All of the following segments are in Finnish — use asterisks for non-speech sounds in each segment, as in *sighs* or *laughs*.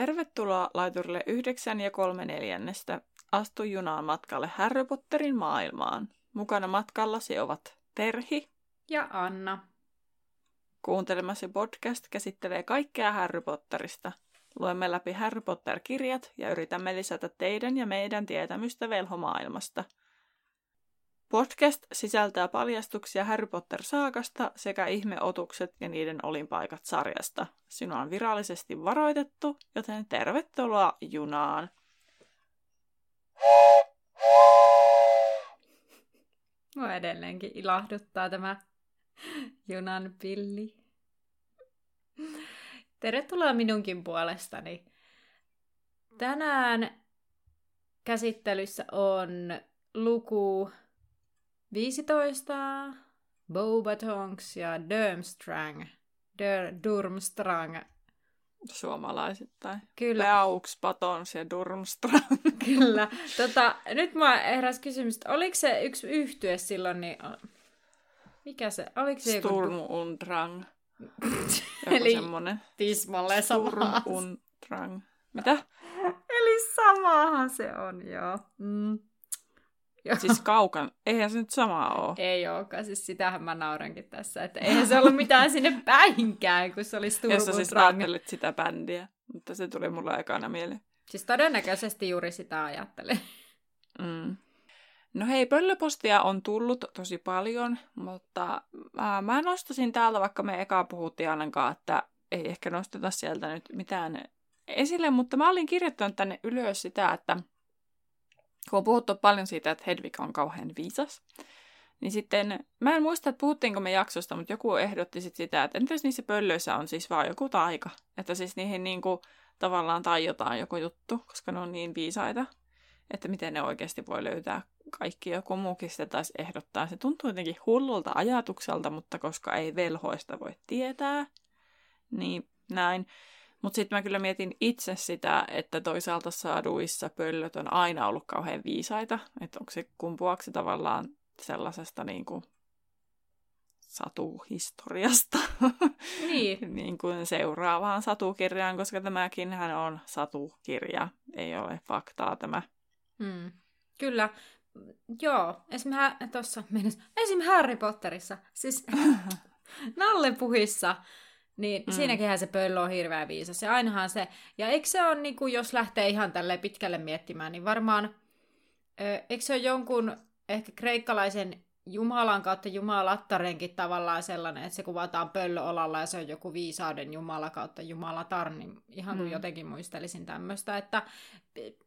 Tervetuloa laiturille 9 ja 3 neljännestä. Astu junaan matkalle Harry Potterin maailmaan. Mukana matkallasi ovat Terhi ja Anna. Kuuntelemasi podcast käsittelee kaikkea Harry Potterista. Luemme läpi Harry Potter-kirjat ja yritämme lisätä teidän ja meidän tietämystä velhomaailmasta – Podcast sisältää paljastuksia Harry Potter-saakasta sekä ihmeotukset ja niiden olinpaikat sarjasta. Sinua on virallisesti varoitettu, joten tervetuloa junaan. Mua edelleenkin ilahduttaa tämä junan pilli. Tervetuloa minunkin puolestani. Tänään käsittelyssä on luku 15. Bobatonks ja Durmstrang. Dör, Durmstrang. Suomalaisittain. Kyllä.Eux, Patons ja Durmstrang. *laughs* Kyllä. Tota, nyt mä heräs kysymys, että oliko se yksi yhtye silloin, niin... Mikä se? Oliko se Sturm *laughs* joku... und Drang. Eli semmonen. tismalleen Sturm und Drang. Mitä? Eli samahan se on, joo. Mm. Joo. Siis kaukan, eihän se nyt sama ole. Ei olekaan, siis sitähän mä naurankin tässä, että eihän se ollut mitään *laughs* sinne päinkään, kun se oli Sturm Jos sä siis sitä bändiä, mutta se tuli mulle ekana mieleen. Siis todennäköisesti juuri sitä ajattelin. Mm. No hei, pöllöpostia on tullut tosi paljon, mutta mä, mä nostasin täältä, vaikka me eka puhuttiin ainakaan, että ei ehkä nosteta sieltä nyt mitään esille, mutta mä olin kirjoittanut tänne ylös sitä, että kun on puhuttu paljon siitä, että Hedvig on kauhean viisas, niin sitten, mä en muista, että puhuttiinko me jaksosta, mutta joku ehdotti sit sitä, että entäs niissä pöllöissä on siis vaan joku taika. Että siis niihin niinku tavallaan taiotaan joku juttu, koska ne on niin viisaita, että miten ne oikeasti voi löytää kaikki. Joku muukin sitä taisi ehdottaa. Se tuntuu jotenkin hullulta ajatukselta, mutta koska ei velhoista voi tietää, niin näin. Mutta sitten mä kyllä mietin itse sitä, että toisaalta saaduissa pöllöt on aina ollut kauhean viisaita. Että onko se kumpuaksi tavallaan sellaisesta niin kuin satuhistoriasta niin. *laughs* niin kuin seuraavaan satukirjaan, koska tämäkin hän on satukirja, ei ole faktaa tämä. Hmm. Kyllä, joo, esimerkiksi tuossa esim. Harry Potterissa, siis *laughs* Nalle puhissa niin mm. siinäkinhän se pöllö on hirveän viisas. Ja ainahan se, ja eikö se ole, niin kuin, jos lähtee ihan tälle pitkälle miettimään, niin varmaan, eikö se ole jonkun ehkä kreikkalaisen Jumalan kautta jumalattarenkin tavallaan sellainen, että se kuvataan pöllöolalla ja se on joku viisauden jumala kautta jumalatar, niin ihan kuin mm. jotenkin muistelisin tämmöistä, että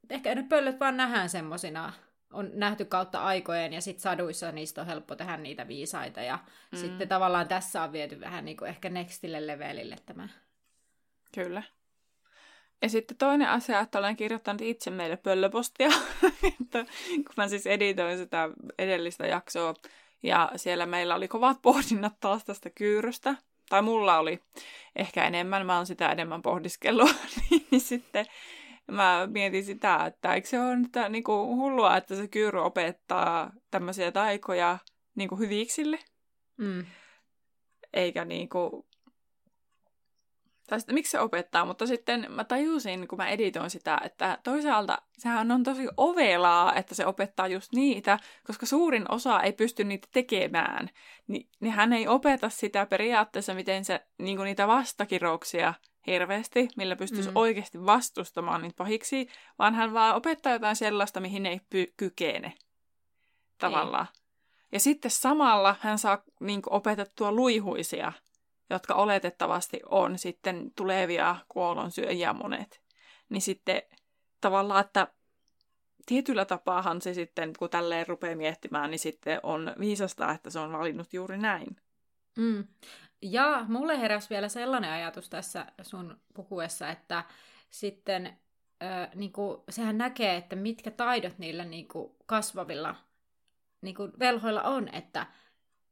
ehkä ne pöllöt vaan nähdään semmosina on nähty kautta aikojen ja sitten saduissa niistä on helppo tehdä niitä viisaita ja mm. sitten tavallaan tässä on viety vähän niin kuin ehkä nextille levelille tämä. Kyllä. Ja sitten toinen asia, että olen kirjoittanut itse meille pöllöpostia, *laughs* että kun mä siis editoin sitä edellistä jaksoa ja siellä meillä oli kovat pohdinnat taas tästä kyyrystä, tai mulla oli ehkä enemmän, mä oon sitä enemmän pohdiskellut, *laughs* niin sitten mä mietin sitä, että eikö se ole nyt niin kuin hullua, että se kyyry opettaa tämmöisiä taikoja niin kuin hyviksille. Mm. Eikä niin kuin... Tai sitten, miksi se opettaa, mutta sitten mä tajusin, kun mä editoin sitä, että toisaalta sehän on tosi ovelaa, että se opettaa just niitä, koska suurin osa ei pysty niitä tekemään. Ni, niin hän ei opeta sitä periaatteessa, miten se niin niitä vastakirouksia hirveästi, millä pystyisi mm. oikeasti vastustamaan niitä pahiksi, vaan hän vaan opettaa jotain sellaista, mihin ei py- kykene tavallaan. Ei. Ja sitten samalla hän saa niin kuin, opetettua luihuisia, jotka oletettavasti on sitten tulevia kuolonsyöjiä monet. Niin sitten tavallaan, että tietyllä tapaahan se sitten, kun tälleen rupeaa miettimään, niin sitten on viisasta, että se on valinnut juuri näin. Mm. Ja mulle heräsi vielä sellainen ajatus tässä sun puhuessa, että sitten äh, niin kuin, sehän näkee, että mitkä taidot niillä niin kuin, kasvavilla niin kuin, velhoilla on, että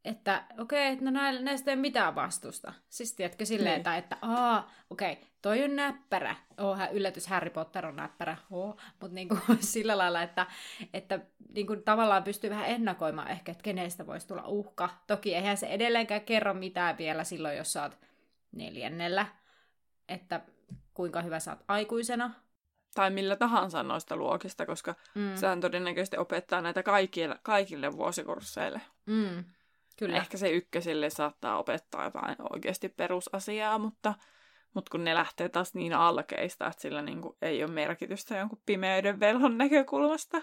että okei, okay, no näistä ei ole mitään vastusta. Siis tiedätkö silleen, niin. että, että aa, okei, okay, toi on näppärä. Oh, yllätys, Harry Potter on näppärä. Oh, mutta niinku, *laughs* sillä lailla, että, että niinku, tavallaan pystyy vähän ennakoimaan ehkä, että kenestä voisi tulla uhka. Toki eihän se edelleenkään kerro mitään vielä silloin, jos sä oot neljännellä, että kuinka hyvä sä oot aikuisena. tai millä tahansa noista luokista, koska mm. sehän todennäköisesti opettaa näitä kaikille, kaikille vuosikursseille. Mm. Kyllä. Ehkä se ykkösille saattaa opettaa jotain oikeasti perusasiaa, mutta, mutta kun ne lähtee taas niin alkeista, että sillä niin kuin ei ole merkitystä jonkun pimeyden velhon näkökulmasta.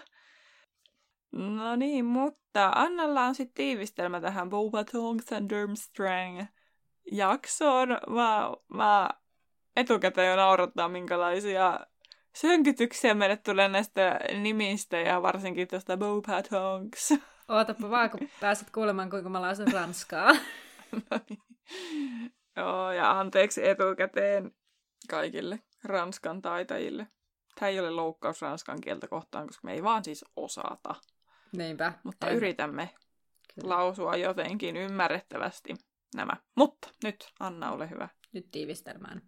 No niin, mutta Annalla on sitten tiivistelmä tähän Boba Tongs and Durmstrang jaksoon. Mä, mä etukäteen jo naurattaa, minkälaisia sönkytyksiä meille tulee näistä nimistä ja varsinkin tuosta Boba Tongs. Ootapa vaan, kun pääset kuulemaan, kuinka mä lausun ranskaa. *laughs* no niin. Joo, ja anteeksi etukäteen kaikille ranskan taitajille. Tämä ei ole loukkaus ranskan kieltä kohtaan, koska me ei vaan siis osata. Niinpä. Mutta en. yritämme Kyllä. lausua jotenkin ymmärrettävästi nämä. Mutta nyt, Anna, ole hyvä. Nyt tiivistelmään.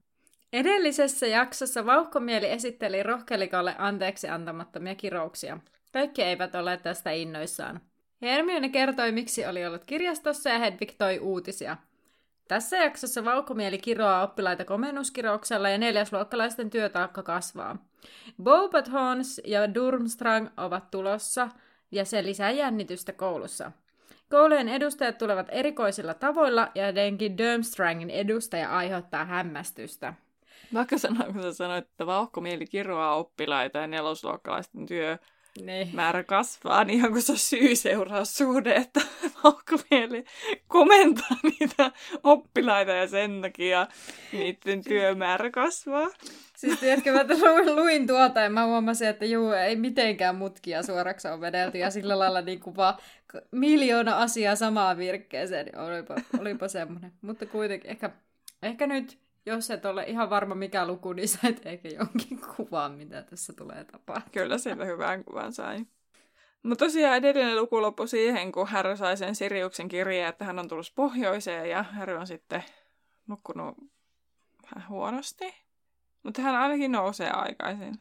Edellisessä jaksossa Vauhkomieli esitteli rohkelikolle anteeksi antamattomia kirouksia. Kaikki eivät ole tästä innoissaan. Hermione kertoi, miksi oli ollut kirjastossa ja Hedvig toi uutisia. Tässä jaksossa Vauhkomieli kiroaa oppilaita komennuskirouksella ja neljäsluokkalaisten työtaakka kasvaa. Bobat Hons ja Durmstrang ovat tulossa ja se lisää jännitystä koulussa. Koulujen edustajat tulevat erikoisilla tavoilla ja etenkin Durmstrangin edustaja aiheuttaa hämmästystä. Vaikka sanoa, kun sä sanoit, että vauhkomieli kiroaa oppilaita ja nelosluokkalaisten työ niin. määrä kasvaa, niin ihan kuin se on syy-seuraussuhde, että *laughs* vauhkomieli komentaa niitä oppilaita ja sen takia niiden työmäärä kasvaa. Siis tiedätkö, mä luin, luin tuota ja mä huomasin, että juu, ei mitenkään mutkia suoraksi on vedelty ja sillä lailla niin kuin vaan miljoona asiaa samaan virkkeeseen, niin olipa, olipa semmoinen. Mutta kuitenkin ehkä, ehkä nyt jos et ole ihan varma mikä luku, niin sait ehkä jonkin kuvan, mitä tässä tulee tapahtumaan. Kyllä sieltä hyvän kuvan sai. Mutta tosiaan edellinen luku loppui siihen, kun Harry sai sen Siriuksen kirjeen, että hän on tullut pohjoiseen ja Harry on sitten nukkunut vähän huonosti. Mutta hän ainakin nousee aikaisin.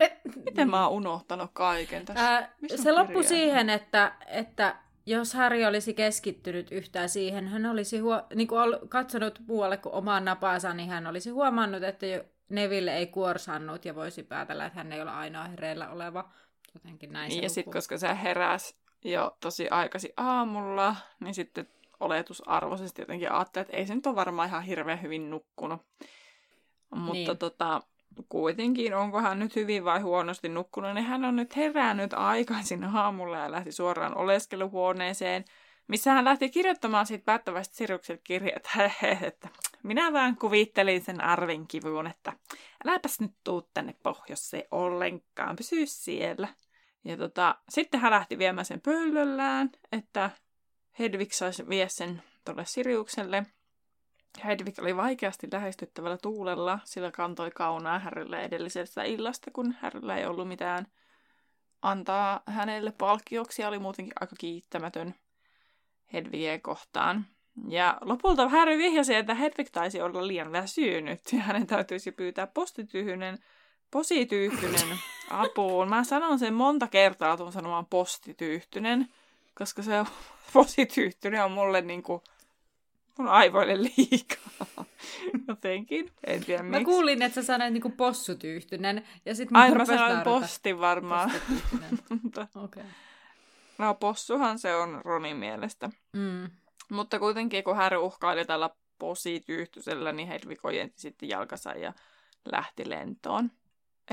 E, Miten niin. mä oon unohtanut kaiken tässä? Ää, se loppui siihen, että, että jos Harry olisi keskittynyt yhtään siihen, hän olisi huo- niin kuin katsonut muualle kuin omaan napaansa, niin hän olisi huomannut, että Neville ei kuorsannut ja voisi päätellä, että hän ei ole ainoa hereillä oleva. Jotenkin näin niin, ja sitten koska se heräsi jo tosi aikaisin aamulla, niin sitten oletusarvoisesti jotenkin ajattelee, että ei se nyt ole varmaan ihan hirveän hyvin nukkunut. Mutta niin. tota, kuitenkin, onko hän nyt hyvin vai huonosti nukkunut, niin hän on nyt herännyt aikaisin aamulla ja lähti suoraan oleskeluhuoneeseen, missä hän lähti kirjoittamaan siitä päättävästi Siruksen kirjat, että minä vaan kuvittelin sen arven kivun, että äläpäs nyt tuu tänne pohjoiseen ollenkaan, pysy siellä. Ja tota, sitten hän lähti viemään sen pöllöllään, että Hedvig saisi vie sen tuolle Siriukselle – Hedvig oli vaikeasti lähestyttävällä tuulella, sillä kantoi kaunaa Härrylle edellisestä illasta, kun Härryllä ei ollut mitään antaa hänelle palkkioksi ja oli muutenkin aika kiittämätön Hedvigiä kohtaan. Ja lopulta Harry vihjasi, että Hedvig taisi olla liian väsynyt ja hänen täytyisi pyytää postityhjynen, posityyhtynen *laughs* apuun. Mä sanon sen monta kertaa tuon sanomaan postityyhtynen, koska se *laughs* posityyhtynen on mulle niinku mun aivoille liikaa. Jotenkin, en tiedä miksi. Mä kuulin, että sä sanoit niinku possutyyhtynen. Ja sit Ai mä sanoin posti varmaan. *laughs* okay. No possuhan se on Ronin mielestä. Mm. Mutta kuitenkin kun Harry uhkaili tällä posityyhtysellä, niin Hedwig ojenti sitten jalkansa ja lähti lentoon.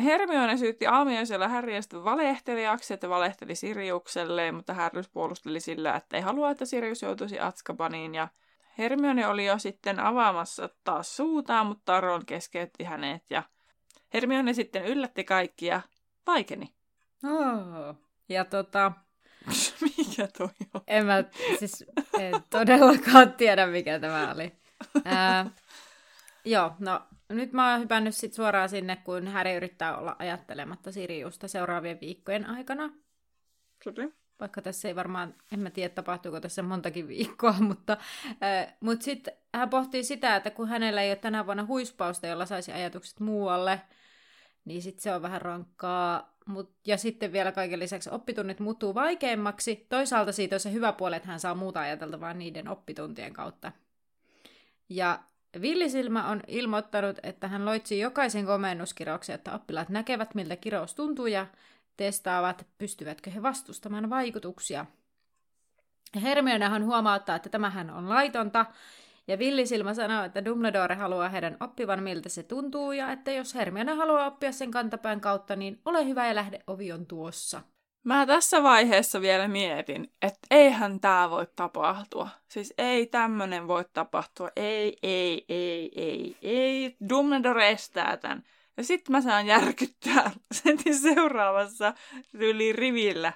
Hermione syytti aamiaisella Harrystä valehtelijaksi, että valehteli Siriukselle, mutta Harry puolusteli sillä, että ei halua, että Sirius joutuisi Atskabaniin ja Hermione oli jo sitten avaamassa taas suutaan, mutta Ron keskeytti hänet ja Hermione sitten yllätti kaikki ja vaikeni. Oh. Ja tota... *laughs* mikä toi on? En mä siis en todellakaan tiedä, mikä tämä oli. Ää, joo, no nyt mä oon hypännyt sit suoraan sinne, kun Häri yrittää olla ajattelematta Siriusta seuraavien viikkojen aikana. Sopi vaikka tässä ei varmaan, en mä tiedä tapahtuuko tässä montakin viikkoa, *laughs* mutta, äh, sitten hän pohtii sitä, että kun hänellä ei ole tänä vuonna huispausta, jolla saisi ajatukset muualle, niin sitten se on vähän rankkaa. Mut, ja sitten vielä kaiken lisäksi oppitunnit muuttuu vaikeimmaksi. Toisaalta siitä on se hyvä puoli, että hän saa muuta ajateltavaa niiden oppituntien kautta. Ja Villisilmä on ilmoittanut, että hän loitsi jokaisen komennuskirjauksen, että oppilaat näkevät, miltä kirous tuntuu ja testaavat, pystyvätkö he vastustamaan vaikutuksia. Hermionehan huomauttaa, että tämähän on laitonta, ja Villisilmä sanoo, että Dumbledore haluaa heidän oppivan, miltä se tuntuu, ja että jos Hermione haluaa oppia sen kantapään kautta, niin ole hyvä ja lähde, ovi on tuossa. Mä tässä vaiheessa vielä mietin, että eihän tämä voi tapahtua. Siis ei tämmönen voi tapahtua. Ei, ei, ei, ei, ei. Dumbledore estää tämän. Ja sitten mä saan järkyttää *laughs* sentin seuraavassa yli rivillä,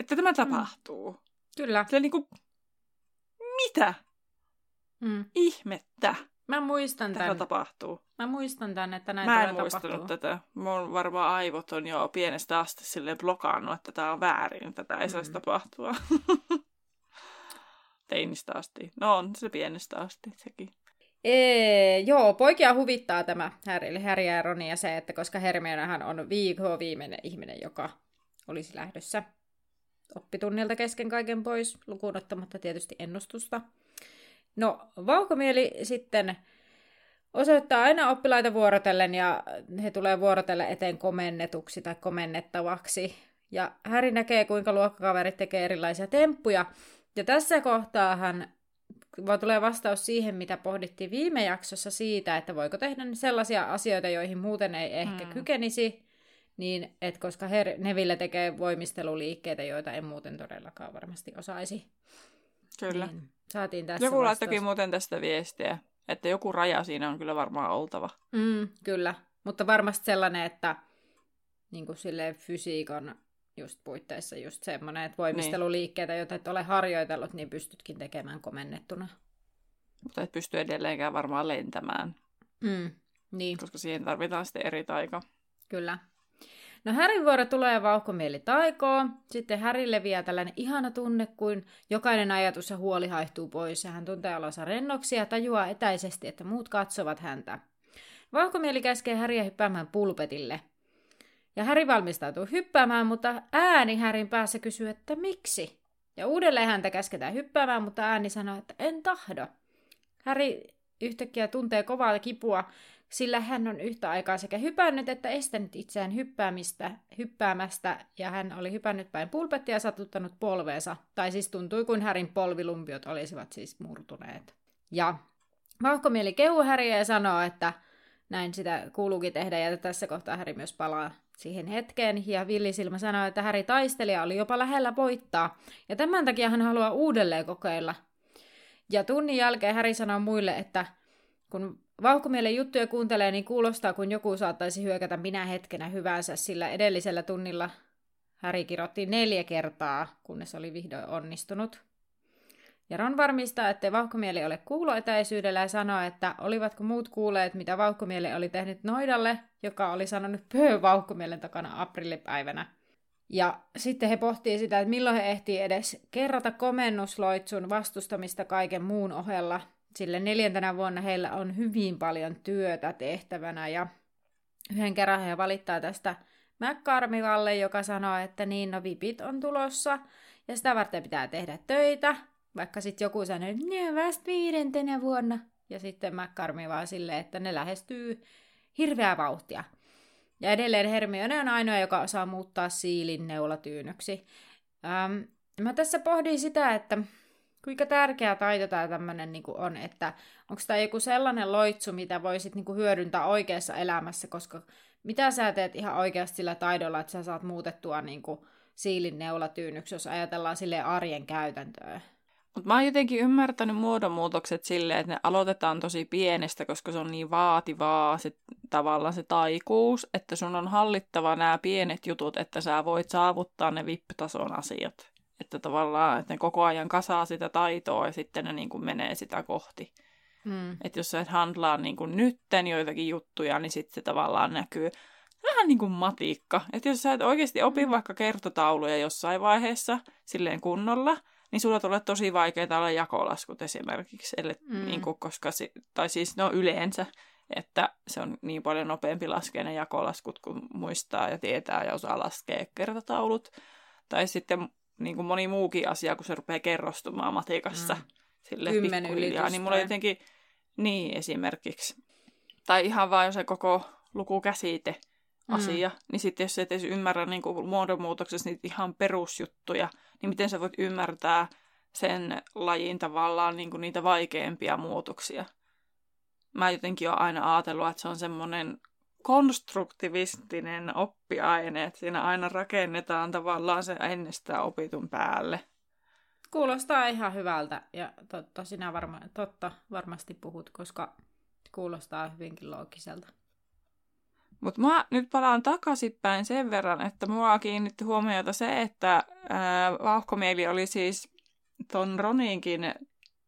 että tämä mm. tapahtuu. Kyllä. Se niinku, mitä? Mm. Ihmettä. Mä muistan Tätä tämän. tapahtuu. Mä muistan tämän, että näin Mä en muistanut tapahtuu. tätä. Mun varmaan aivot on jo pienestä asti silleen blokannut, että tämä on väärin. Tätä ei saisi Mm. tapahtua. *laughs* Teinistä asti. No on se pienestä asti sekin. Ee, joo, poikia huvittaa tämä Harry, Harry ja Ron ja se, että koska Hermionehan on viikko viimeinen ihminen, joka olisi lähdössä oppitunnilta kesken kaiken pois, lukuun ottamatta tietysti ennustusta. No, vauhkomieli sitten osoittaa aina oppilaita vuorotellen ja he tulee vuorotellen eteen komennetuksi tai komennettavaksi. Ja Häri näkee, kuinka luokkakaverit tekee erilaisia temppuja. Ja tässä kohtaa hän vaan tulee vastaus siihen, mitä pohdittiin viime jaksossa siitä, että voiko tehdä sellaisia asioita, joihin muuten ei ehkä Mm. kykenisi, niin että koska Her- Neville tekee voimisteluliikkeitä, joita ei muuten todellakaan varmasti osaisi. Kyllä. Niin saatiin tässä Joku vastaus. laittokin muuten tästä viestiä, että joku raja siinä on kyllä varmaan oltava. Mm, kyllä, mutta varmasti sellainen, että niin kuin fysiikan just puitteissa just semmoinen, että voimisteluliikkeitä, joita et ole harjoitellut, niin pystytkin tekemään komennettuna. Mutta et pysty edelleenkään varmaan lentämään, Mm, niin, koska siihen tarvitaan sitten eri taika. kyllä. No Härin vuoro tulee vauhkomieli taikoo. Sitten Häri leviää tällainen ihana tunne, kuin jokainen ajatus ja huoli haihtuu pois. Ja hän tuntee olonsa rennoksi ja tajuaa etäisesti, että muut katsovat häntä. Vauhkomieli käskee Häriä hyppäämään pulpetille. Ja Häri valmistautuu hyppäämään, mutta ääni Härin päässä kysyy, että miksi? Ja uudelleen häntä käsketään hyppäämään, mutta ääni sanoo, että en tahdo. Häri yhtäkkiä tuntee kovaa kipua, sillä hän on yhtä aikaa sekä hypännyt että estänyt itseään hyppäämistä, hyppäämästä, ja hän oli hypännyt päin pulpettia ja satuttanut polveensa. Tai siis tuntui kuin Härin polvilumpiot olisivat siis murtuneet. Ja vauhkomieli kehuu Häriä ja sanoo, että näin sitä kuuluukin tehdä, ja tässä kohtaa Häri myös palaa siihen hetkeen, ja Villisilmä sanoi, että Häri taistelija oli jopa lähellä voittaa, ja tämän takia hän haluaa uudelleen kokeilla. Ja tunnin jälkeen Häri sanoo muille, että kun vauhkomielen juttuja kuuntelee, niin kuulostaa, kun joku saattaisi hyökätä minä hetkenä hyvänsä, sillä edellisellä tunnilla Häri kirjoitti neljä kertaa, kunnes oli vihdoin onnistunut. Ja Ron varmistaa, ettei vauhkomieli ole kuuloetäisyydellä ja sanoo, että olivatko muut kuulleet, mitä vauhkomieli oli tehnyt Noidalle, joka oli sanonut pöö vauhkomielen takana aprillipäivänä. Ja sitten he pohtii sitä, että milloin he ehtii edes kerrata komennusloitsun vastustamista kaiken muun ohella, sillä neljäntenä vuonna heillä on hyvin paljon työtä tehtävänä ja yhden kerran he valittaa tästä McCarmivalle, joka sanoo, että niin, no vipit on tulossa ja sitä varten pitää tehdä töitä, vaikka sitten joku sanoo, että ne vasta viidentenä vuonna. Ja sitten McCarmi vaan silleen, että ne lähestyy hirveää vauhtia. Ja edelleen Hermione on ainoa, joka osaa muuttaa siilin neulatyynyksi. Ähm, mä tässä pohdin sitä, että kuinka tärkeä taito tämä tämmöinen niin on, että onko tämä joku sellainen loitsu, mitä voisit niin kuin hyödyntää oikeassa elämässä, koska mitä sä teet ihan oikeasti sillä taidolla, että sä saat muutettua niin kuin siilin neulatyynyksi, jos ajatellaan sille arjen käytäntöä. Mutta mä oon jotenkin ymmärtänyt muodonmuutokset silleen, että ne aloitetaan tosi pienestä, koska se on niin vaativaa se, tavallaan se taikuus, että sun on hallittava nämä pienet jutut, että sä voit saavuttaa ne VIP-tason asiat. Että tavallaan, että ne koko ajan kasaa sitä taitoa ja sitten ne niin kuin menee sitä kohti. Mm. Että jos sä et handlaa niin kuin nytten joitakin juttuja, niin sitten se tavallaan näkyy vähän niin kuin matikka. Että jos sä et oikeasti opi vaikka kertotauluja jossain vaiheessa silleen kunnolla, niin sulla tulee tosi vaikeaa olla jakolaskut esimerkiksi. Eli, Mm. niin kuin, koska tai siis no yleensä, että se on niin paljon nopeampi laskea ne jakolaskut, kun muistaa ja tietää ja osaa laskea kertotaulut. Tai sitten niin kuin moni muukin asia, kun se rupeaa kerrostumaan matikassa. Mm. Sille pikkuhiljaa, niin mulla jotenkin Niin, esimerkiksi. Tai ihan vain se koko lukukäsite asia, mm. niin sitten jos et edes ymmärrä niin kuin muodonmuutoksessa niitä ihan perusjuttuja, niin miten sä voit ymmärtää sen lajin tavallaan niin kuin niitä vaikeampia muutoksia. Mä jotenkin olen aina ajatellut, että se on semmoinen konstruktivistinen oppiaine, että siinä aina rakennetaan tavallaan se ennestään opitun päälle. Kuulostaa ihan hyvältä ja totta, sinä varma, totta varmasti puhut, koska kuulostaa hyvinkin loogiselta. Mutta mä nyt palaan takaisinpäin sen verran, että mua kiinnitti huomiota se, että ää, vauhkomieli oli siis ton Roninkin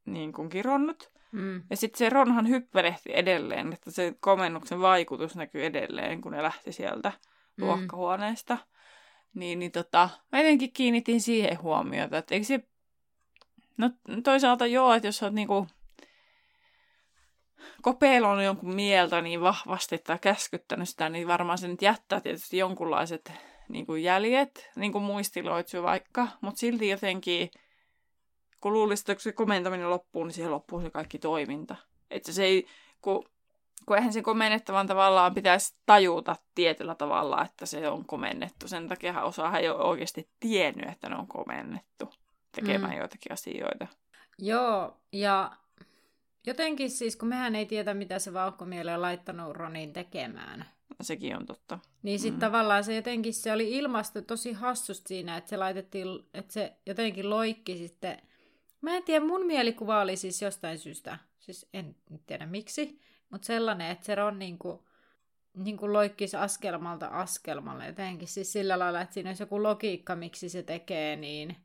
niin kuin kironnut. Mm. Ja sitten se Ronhan hyppelehti edelleen, että se komennuksen vaikutus näkyy edelleen, kun ne lähti sieltä mm. luokkahuoneesta. Niin, niin tota, mä jotenkin kiinnitin siihen huomiota, että eikö se... No toisaalta joo, että jos oot niinku kopeilon jonkun mieltä niin vahvasti tai käskyttänyt sitä, niin varmaan se nyt jättää tietysti jonkunlaiset niin kuin jäljet, niin kuin muistiloitsu vaikka, mutta silti jotenkin, kun luulisi, että kun se komentaminen loppuu, niin siihen loppuu se kaikki toiminta. Että se ei, kun, kun eihän se komennettavan tavallaan pitäisi tajuta tietyllä tavalla, että se on komennettu. Sen takia osa ei ole oikeasti tiennyt, että ne on komennettu tekemään mm. joitakin asioita. Joo, ja Jotenkin siis, kun mehän ei tiedä, mitä se vauhkomieli on laittanut Ronin tekemään. Sekin on totta. Niin sitten mm. tavallaan se jotenkin, se oli ilmasto tosi hassusti siinä, että se laitettiin, että se jotenkin loikki sitten. Mä en tiedä, mun mielikuva oli siis jostain syystä, siis en tiedä miksi, mutta sellainen, että se Ron niin kuin, niin kuin loikkisi askelmalta askelmalle jotenkin. Siis sillä lailla, että siinä olisi joku logiikka, miksi se tekee niin.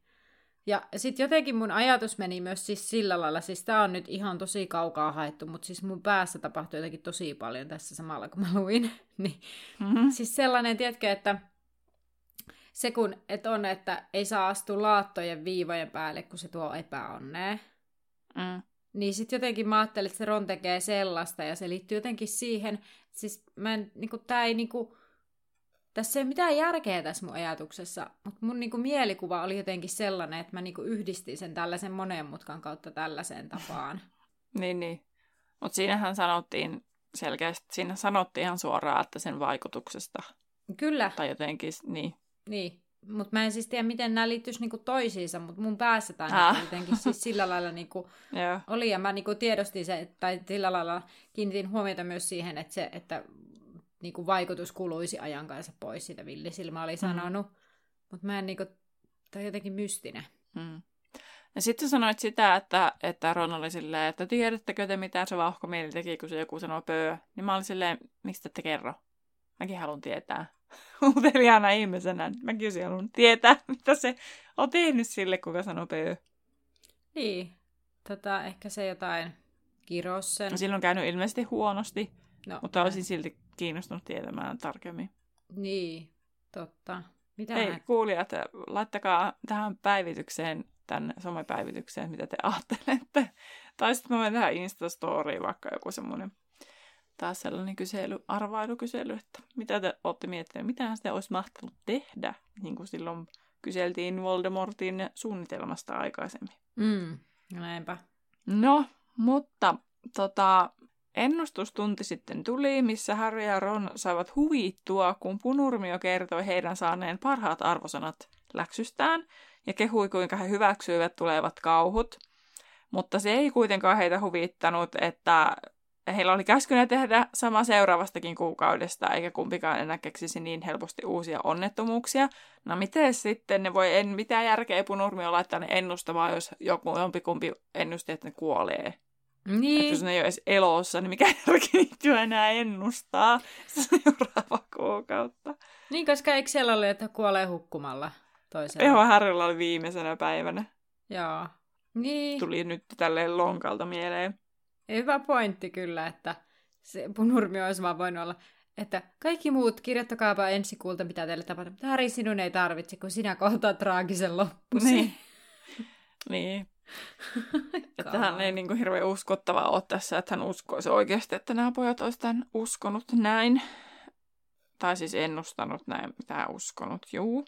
Ja sitten jotenkin mun ajatus meni myös siis sillä lailla, siis tää on nyt ihan tosi kaukaa haettu, mutta siis mun päässä tapahtui jotenkin tosi paljon tässä samalla, kun mä luin. *laughs* niin, mm-hmm. Siis sellainen, tiedätkö, että se kun et on, että ei saa astua laattojen viivojen päälle, kun se tuo epäonnea. Mm. Niin sitten jotenkin mä ajattelin, että se Ron tekee sellaista, ja se liittyy jotenkin siihen, siis mä en, niinku, tää ei niinku, tässä ei ole mitään järkeä tässä mun ajatuksessa, mutta mun niinku mielikuva oli jotenkin sellainen, että mä niinku yhdistin sen tällaisen monen mutkan kautta tällaiseen tapaan. *laughs* niin, niin. Mutta siinähän sanottiin selkeästi, siinä sanottiin ihan suoraan, että sen vaikutuksesta. Kyllä. Tai jotenkin, niin. Niin, mutta mä en siis tiedä, miten nämä liittyisi niinku toisiinsa, mutta mun päässä tämä ah. jotenkin siis *laughs* sillä lailla niinku oli, ja mä niinku tiedostin se, tai sillä lailla kiinnitin huomiota myös siihen, että, se, että niin kuin vaikutus kuluisi ajan kanssa pois, sitä Villisilmä oli mm. sanonut. Mm. Mutta mä en niin kuin, on jotenkin mystinen. Mm. Ja sitten sanoit sitä, että, että Ron oli silleen, että tiedättekö te mitä se vauhkomieli teki, kun se joku sanoo pöö. Niin mä olin silleen, miksi te, kerro? Mäkin haluan tietää. *laughs* Uteliaana ihmisenä. Mäkin olisin halunnut tietää, *laughs* mitä se on tehnyt sille, kuka sanoo pöö. Niin. Tota, ehkä se jotain kirossen. No, silloin on käynyt ilmeisesti huonosti, no, mutta olisin silti kiinnostunut tietämään tarkemmin. Niin, totta. Mitä Hei, hän... kuulijat, laittakaa tähän päivitykseen, tämän somepäivitykseen, mitä te *laughs* ajattelette. Tai sitten mä voin tehdä Instastoriin vaikka joku semmoinen taas sellainen kysely, arvailukysely, että mitä te olette miettineet, mitä sitä olisi mahtanut tehdä, niin kuin silloin kyseltiin Voldemortin suunnitelmasta aikaisemmin. Mm, näinpä. No, mutta tota, Ennustustunti sitten tuli, missä Harry ja Ron saivat huvittua, kun Punurmio kertoi heidän saaneen parhaat arvosanat läksystään ja kehui, kuinka he hyväksyivät tulevat kauhut. Mutta se ei kuitenkaan heitä huvittanut, että heillä oli käskynä tehdä sama seuraavastakin kuukaudesta, eikä kumpikaan enää keksisi niin helposti uusia onnettomuuksia. No miten sitten ne voi, en mitään järkeä Punurmio laittaa ne ennustamaan, jos joku jompikumpi ennusti, että ne kuolee. Niin. Että jos ne ei ole edes elossa, niin mikä järki niitä enää ennustaa seuraava kuukautta. Niin, koska eikö siellä ole, että kuolee hukkumalla toisella? Joo, Harrylla oli viimeisenä päivänä. Joo. Niin. Tuli nyt tälleen lonkalta mieleen. Hyvä pointti kyllä, että se punurmi olisi vaan voinut olla, että kaikki muut kirjoittakaapa ensi kuulta, mitä teille tapahtuu. Harry, sinun ei tarvitse, kun sinä kohtaat traagisen loppusi. Niin. niin. *laughs* että hän ei niin kuin hirveän uskottava ole tässä, että hän uskoisi oikeasti, että nämä pojat olisivat tämän uskonut näin. Tai siis ennustanut näin, mitä uskonut, juu.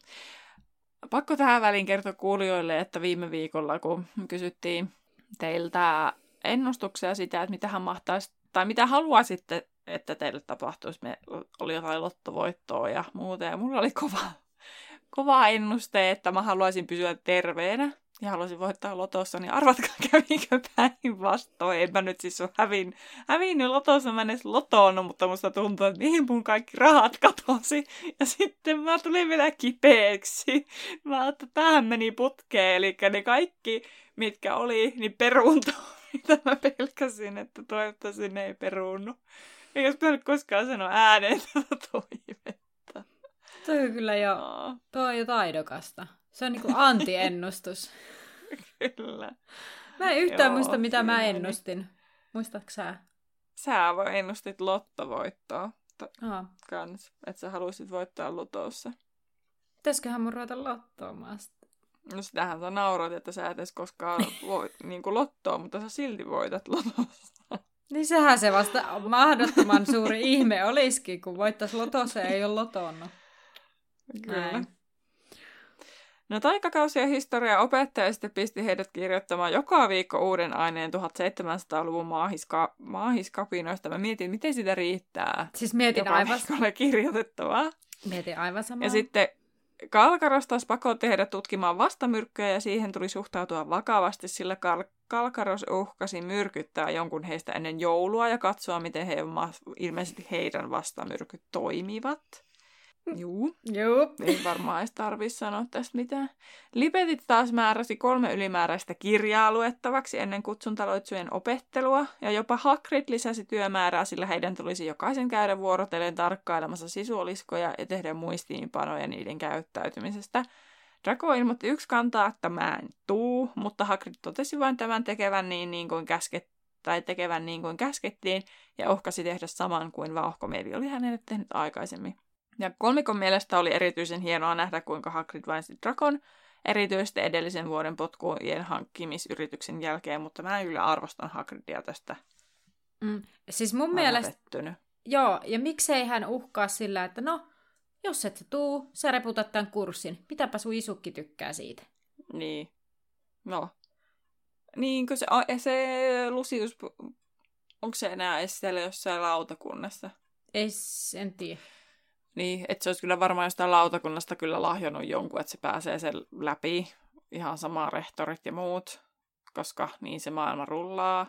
Pakko tähän väliin kertoa kuulijoille, että viime viikolla, kun kysyttiin teiltä ennustuksia sitä, että mitä hän mahtaisi, tai mitä haluaisitte, että teille tapahtuisi. Me oli jotain lottovoittoa ja muuta, ja mulla oli kova, kova ennuste, että mä haluaisin pysyä terveenä ja haluaisin voittaa lotossa, niin arvatkaa *laughs* kävikö päinvastoin. En mä nyt siis ole hävin, hävinnyt lotossa, mä en edes lotoon, mutta musta tuntuu, että mihin mun kaikki rahat katosi. Ja sitten mä tulin vielä kipeäksi. Mä että tähän meni putkeen, eli ne kaikki, mitkä oli, niin peruuntui, *laughs* mitä mä pelkäsin, että toivottavasti ne ei peruunnu. Ei olisi pitänyt koskaan sanoa ääneen tätä toivetta. Toi on kyllä jo, toi on jo taidokasta. Se on niinku antiennustus. *laughs* Kyllä. Mä en yhtään Joo, muista, mitä mä ennustin. Muistatko sä? Sä voi ennustit lottovoittoa t- Aa. kans, että sä haluaisit voittaa lotossa. Pitäisiköhän mun ruveta lottoamaan? No sitähän sä naurat, että sä et edes koskaan *laughs* voi niin lottoa, mutta sä silti voitat lotossa. Niin sehän se vasta mahdottoman suuri *laughs* ihme olisikin, kun voittaisi lotossa ja ei ole lotonnut. Kyllä. Näin. No taikakausien historia opettaja sitten pisti heidät kirjoittamaan joka viikko uuden aineen 1700-luvun maahiska- maahiskapinoista. Mä mietin, miten sitä riittää. Siis mietin joka aivan, viikolle kirjoitettavaa. mietin aivan samaa. Ja sitten Kalkaros taas pakotti heidät tutkimaan vastamyrkkyjä ja siihen tuli suhtautua vakavasti, sillä Kal- Kalkaros uhkasi myrkyttää jonkun heistä ennen joulua ja katsoa, miten he, ilmeisesti heidän vastamyrkyt toimivat. Juu, Juu. ei varmaan edes tarvitse sanoa tästä mitään. Lipetit taas määräsi kolme ylimääräistä kirjaa luettavaksi ennen kutsuntaloitsujen opettelua, ja jopa Hagrid lisäsi työmäärää, sillä heidän tulisi jokaisen käydä vuorotellen tarkkailemassa sisuoliskoja ja tehdä muistiinpanoja niiden käyttäytymisestä. Draco ilmoitti yksi kantaa, että mä en tuu, mutta Hagrid totesi vain tämän tekevän niin, niin kuin käsket, tai tekevän niin kuin käskettiin, ja uhkasi tehdä saman kuin vauhkomieli oli hänelle tehnyt aikaisemmin. Ja kolmikon mielestä oli erityisen hienoa nähdä, kuinka Hagrid vainsi Drakon, erityisesti edellisen vuoden potkujen hankkimisyrityksen jälkeen, mutta mä kyllä arvostan Hagridia tästä. Mm. Siis mun Mä mielestä, pettynyt. joo, ja miksei hän uhkaa sillä, että no, jos et tuu, sä reputat tämän kurssin. Mitäpä sun isukki tykkää siitä? Niin. No. Niin, kun se, o- se Lucius, onko se enää edes siellä jossain lautakunnassa? Ei, en tiedä. Niin, että se olisi kyllä varmaan jostain lautakunnasta kyllä lahjonnut jonkun, että se pääsee sen läpi. Ihan sama rehtorit ja muut, koska niin se maailma rullaa.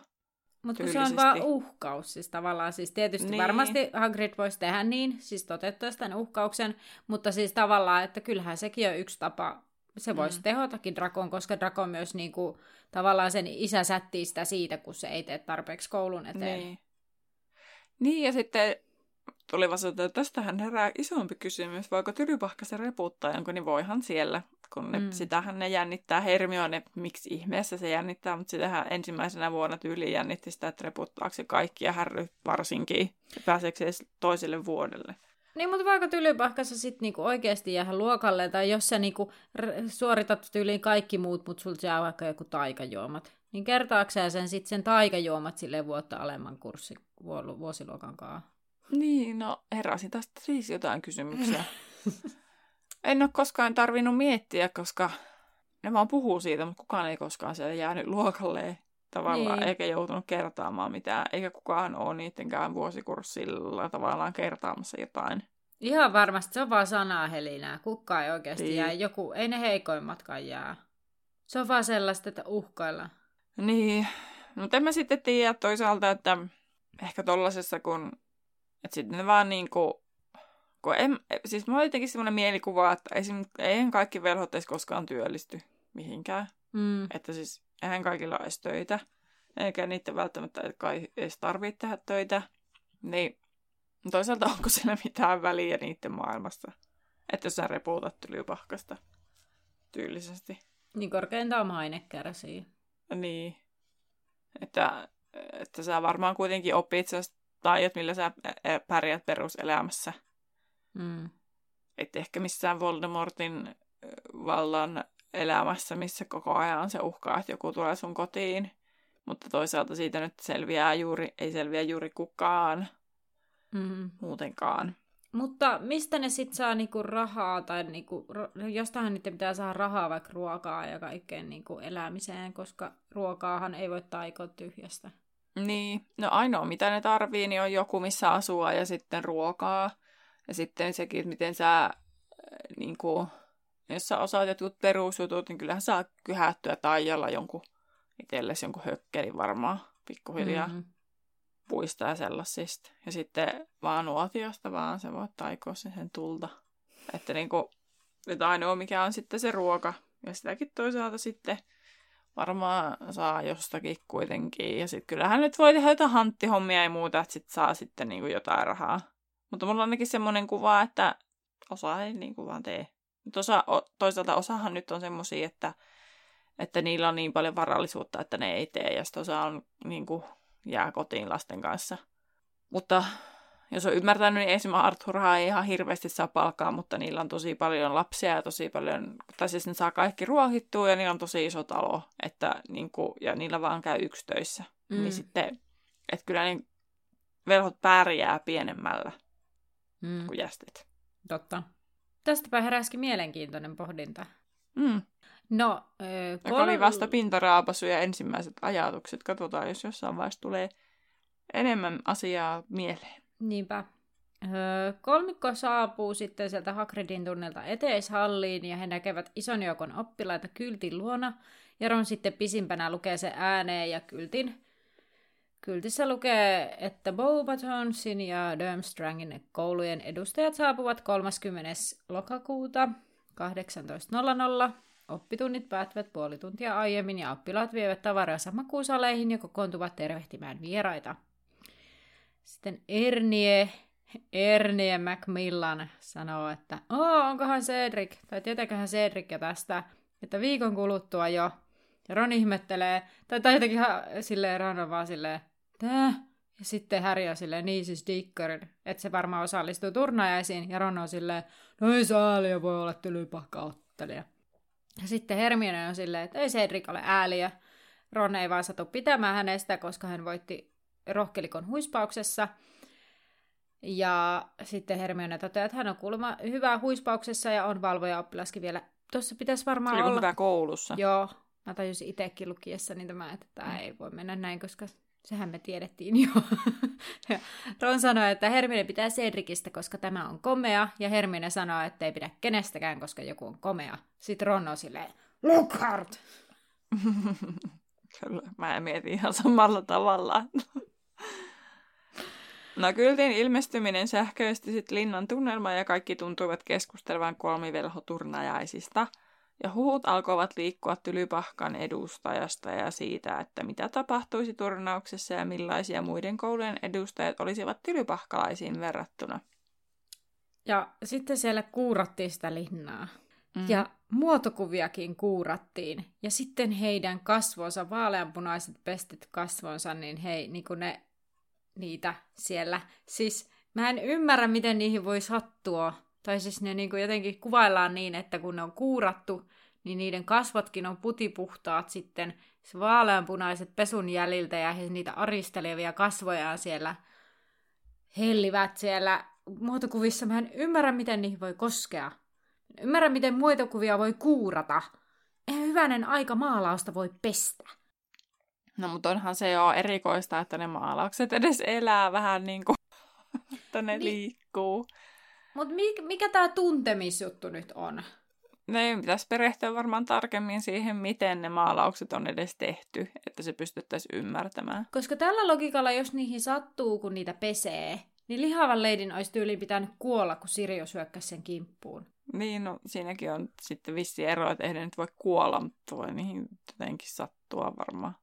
Mutta se on vaan uhkaus, siis tavallaan, siis tietysti Niin. varmasti Hagrid voisi tehdä niin, siis toteuttaisi tämän uhkauksen, mutta siis tavallaan, että kyllähän sekin on yksi tapa, se voisi Mm. mm. tehotakin Drakon, koska Drakon myös niinku, tavallaan sen isä sättii sitä siitä, kun se ei tee tarpeeksi koulun eteen. Niin. Niin, ja sitten tuli vasta, että tästähän herää isompi kysymys, voiko Tylypahkasen reputtaa jonkun, niin voihan siellä, kun ne, mm. Sitähän ne jännittää Hermione, miksi ihmeessä se jännittää, mutta sitähän ensimmäisenä vuonna tyyli jännitti sitä, että reputtaako se kaikki ja Harry varsinkin, pääseekö se edes toiselle vuodelle. Niin, mutta voiko tylypahkassa sitten niinku oikeasti jäädä luokalle, tai jos sä niinku suoritat tyyliin kaikki muut, mutta sulta jää vaikka joku taikajuomat, niin kertaako sä sen sitten sen taikajuomat sille vuotta alemman kurssi vuo- vuosiluokan kanssa? Niin, no heräsin tästä siis jotain kysymyksiä. *laughs* en ole koskaan tarvinnut miettiä, koska ne vaan puhuu siitä, mutta kukaan ei koskaan siellä jäänyt luokalle tavallaan, Niin. eikä joutunut kertaamaan mitään, eikä kukaan ole niittenkään vuosikurssilla tavallaan kertaamassa jotain. Ihan varmasti, se on vaan sanahelinää. Kukaan ei oikeasti Niin. jää. Joku, ei ne heikoimmatkaan jää. Se on vaan sellaista, että uhkailla. Niin, mutta en mä sitten tiedä toisaalta, että ehkä tollasessa, kun, että sitten ne vaan niinku, kun en, siis mulla on jotenkin semmoinen mielikuva, että esim, eihän kaikki velhot edes koskaan työllisty mihinkään. Mm. Että siis eihän kaikilla ole edes töitä, eikä niitä välttämättä kai edes tarvitse tehdä töitä. Niin toisaalta onko siellä mitään väliä niiden maailmassa? Että jos sä repuutat tylypahkasta tyylisesti. Niin korkeintaan maine kärsii. Niin. Että, että sä varmaan kuitenkin opit sellaiset taidot, millä sä pärjät peruselämässä. Mm. Että ehkä missään Voldemortin vallan elämässä, missä koko ajan on se uhka, että joku tulee sun kotiin. Mutta toisaalta siitä nyt selviää juuri, ei selviä juuri kukaan Mm. muutenkaan. Mutta mistä ne sitten saa niinku rahaa, tai niinku, jostahan niiden pitää saada rahaa vaikka ruokaa ja kaikkeen niinku elämiseen, koska ruokaahan ei voi taikoa tyhjästä. Niin, no ainoa mitä ne tarvii, niin on joku missä asua ja sitten ruokaa. Ja sitten sekin, että miten sä, äh, niin kuin, jos sä osaat jotkut perusjutut, niin kyllähän saa kyhättyä taijalla jonkun, itsellesi jonkun hökkelin varmaan pikkuhiljaa. Mm-hmm puista ja sellaisista. Ja sitten vaan nuotiosta vaan se voi taikoa sen, sen tulta. Että niinku, että ainoa mikä on sitten se ruoka. Ja sitäkin toisaalta sitten varmaan saa jostakin kuitenkin. Ja sitten kyllähän nyt voi tehdä jotain hanttihommia ja muuta, että sitten saa sitten niinku jotain rahaa. Mutta mulla on ainakin semmoinen kuva, että osa ei niinku vaan tee. Mutta osa, toisaalta osahan nyt on semmoisia, että, että niillä on niin paljon varallisuutta, että ne ei tee. Ja sitten osa on niinku jää kotiin lasten kanssa. Mutta jos on ymmärtänyt, niin esimerkiksi Arthurhaa ei ihan hirveästi saa palkaa, mutta niillä on tosi paljon lapsia ja tosi paljon, tai siis ne saa kaikki ruohittua ja niillä on tosi iso talo, että niin kuin, ja niillä vaan käy yksi töissä. Mm. Niin sitten, että kyllä niin velhot pärjää pienemmällä mm. kuin jästit. Totta. Tästäpä heräsikin mielenkiintoinen pohdinta. Mm. No, äh, kol... oli vasta pintaraapasu ja ensimmäiset ajatukset. Katsotaan, jos jossain vaiheessa tulee enemmän asiaa mieleen. Niinpä. Öö, kolmikko saapuu sitten sieltä Hagridin tunnelta eteishalliin ja he näkevät ison joukon oppilaita kyltin luona. Ja Ron sitten pisimpänä lukee se ääneen ja kyltin. Kyltissä lukee, että Beaubatonsin ja Durmstrangin koulujen edustajat saapuvat 30. lokakuuta 18.00 Oppitunnit päättyvät puoli tuntia aiemmin ja oppilaat vievät tavaransa makuusaleihin ja kokoontuvat tervehtimään vieraita. Sitten Ernie, Ernie Macmillan sanoo, että Oo, onkohan Cedric, tai tietääköhän Cedric tästä, että viikon kuluttua jo. Ja Ron ihmettelee, tai, tai jotenkin silleen Ron on vaan silleen, tää? Ja sitten Harry on silleen, niin siis Dicker, että se varmaan osallistuu turnajaisiin. Ja Ron on silleen, no ei sääliä voi olla tylypahkaottelija. Ja sitten Hermione on silleen, että ei Cedric ole ääliö. Ron ei vaan satu pitämään hänestä, koska hän voitti rohkelikon huispauksessa. Ja sitten Hermione toteaa, että hän on kuulemma hyvä huispauksessa ja on valvoja oppilaskin vielä. Tuossa pitäisi varmaan Eli olla... hyvä koulussa. Joo. Mä tajusin itsekin lukiessa niin tämä, että tämä mm. ei voi mennä näin, koska sehän me tiedettiin jo. *laughs* ja Ron sanoi, että Hermione pitää Cedricistä, koska tämä on komea, ja Hermione sanoi, että ei pidä kenestäkään, koska joku on komea. Sitten Ron on silleen, Lockhart! *laughs* Kyllä, mä mietin ihan samalla tavalla. No kyltin ilmestyminen sähköisti sitten linnan tunnelma ja kaikki tuntuivat keskustelevan kolmivelhoturnajaisista – ja huhut alkoivat liikkua Tylypahkan edustajasta ja siitä, että mitä tapahtuisi turnauksessa ja millaisia muiden koulujen edustajat olisivat tylypahkalaisiin verrattuna. Ja sitten siellä kuurattiin sitä linnaa. Mm. Ja muotokuviakin kuurattiin. Ja sitten heidän kasvonsa, vaaleanpunaiset pestit kasvonsa, niin hei, niin kuin ne, niitä siellä. Siis mä en ymmärrä, miten niihin voi sattua tai siis ne niin kuin jotenkin kuvaillaan niin, että kun ne on kuurattu, niin niiden kasvotkin on putipuhtaat sitten vaaleanpunaiset pesun jäljiltä ja he niitä aristelevia kasvojaan siellä hellivät siellä muotokuvissa. Mä en ymmärrä, miten niihin voi koskea. En ymmärrä, miten muotokuvia voi kuurata. Eihän hyvänen aika maalausta voi pestä. No, mutta onhan se jo erikoista, että ne maalaukset edes elää vähän niin kuin, *laughs* että ne niin. liikkuu. Mutta mikä, mikä tämä tuntemisjuttu nyt on? No ei pitäisi perehtyä varmaan tarkemmin siihen, miten ne maalaukset on edes tehty, että se pystyttäisiin ymmärtämään. Koska tällä logikalla, jos niihin sattuu, kun niitä pesee, niin lihavan leidin olisi tyyliin pitänyt kuolla, kun Sirius hyökkäsi sen kimppuun. Niin, no siinäkin on sitten vissi ero, että ei nyt voi kuolla, mutta voi niihin jotenkin sattua varmaan.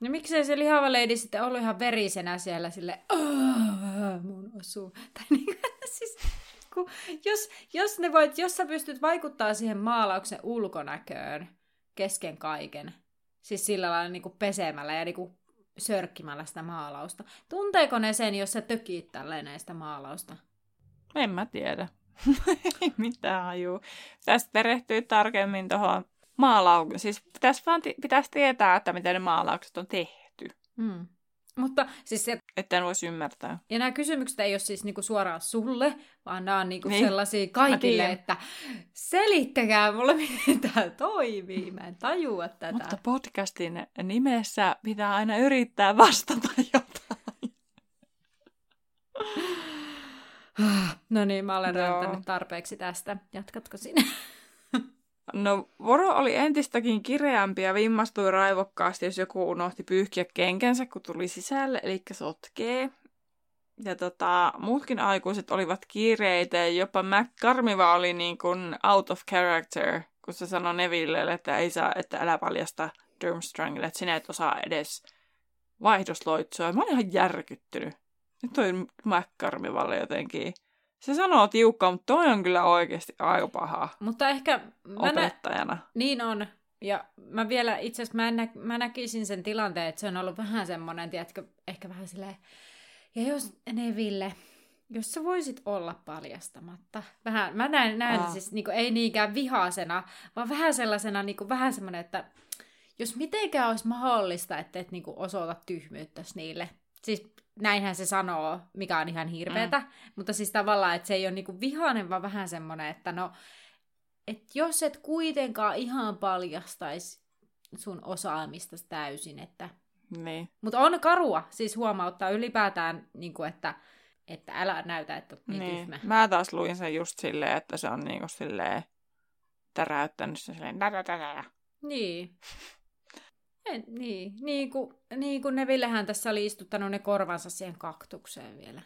No miksei se lihava leidi sitten ollut ihan verisenä siellä sille mun osuu. Tai niin, siis kun, jos, jos, ne voit, jos sä pystyt vaikuttaa siihen maalauksen ulkonäköön kesken kaiken, siis sillä lailla niin kuin pesemällä ja niin kuin sörkkimällä sitä maalausta. Tunteeko ne sen, jos sä tökit tälleen näistä maalausta? En mä tiedä. *laughs* Ei mitään hajuu. Tästä perehtyy tarkemmin tuohon maalaukseen. Siis pitäisi, vaan t- pitäisi tietää, että miten ne maalaukset on tehty. Mm. Mutta siis se, Että en voisi ymmärtää. ja nämä kysymykset ei ole siis niinku suoraan sulle, vaan nämä on niinku niin. Sellaisia kaikille, että selittäkää mulle, *laughs* miten tämä toimii. Mä en tajua tätä. Mutta podcastin nimessä pitää aina yrittää vastata *laughs* jotain. *sighs* No niin, mä olen räntänyt tarpeeksi tästä. Jatkatko sinä? *laughs* No, Voro oli entistäkin kireämpi ja vimmastui raivokkaasti, jos joku unohti pyyhkiä kenkänsä, kun tuli sisälle, eli sotkee. Ja tota, muutkin aikuiset olivat kiireitä ja jopa McCarmiva oli niin kuin out of character, kun se sanoi Nevillelle, että ei saa, että älä paljasta Durmstrangille, että sinä et osaa edes vaihdosloitsua. Mä olin ihan järkyttynyt. Nyt toi McCarmivalle jotenkin. Se sanoo tiukkaa, mutta toi on kyllä oikeasti aika paha Mutta ehkä mä nä- opettajana. niin on. Ja mä vielä itse asiassa mä, nä- mä näkisin sen tilanteen, että se on ollut vähän semmoinen, tiedätkö, ehkä vähän silleen, ja jos Neville, jos sä voisit olla paljastamatta. Vähän, mä näen, näen Aa. siis niin ei niinkään vihaisena, vaan vähän sellaisena, niin vähän semmoinen, että jos mitenkään olisi mahdollista, että et niin osoita tyhmyyttä niille. Siis näinhän se sanoo, mikä on ihan hirveetä, mm. mutta siis tavallaan, että se ei ole niin vihainen, vaan vähän semmoinen, että no, että jos et kuitenkaan ihan paljastaisi sun osaamista täysin, että... Niin. Mutta on karua, siis huomauttaa ylipäätään, niin kuin, että, että älä näytä, että oot niin, niin. tyhmä. Mä taas luin sen just silleen, että se on niinku silleen täräyttänyt sen silleen. Niin. En, niin, niin kuin, niin kuin Nevillehän tässä oli istuttanut ne korvansa siihen kaktukseen vielä.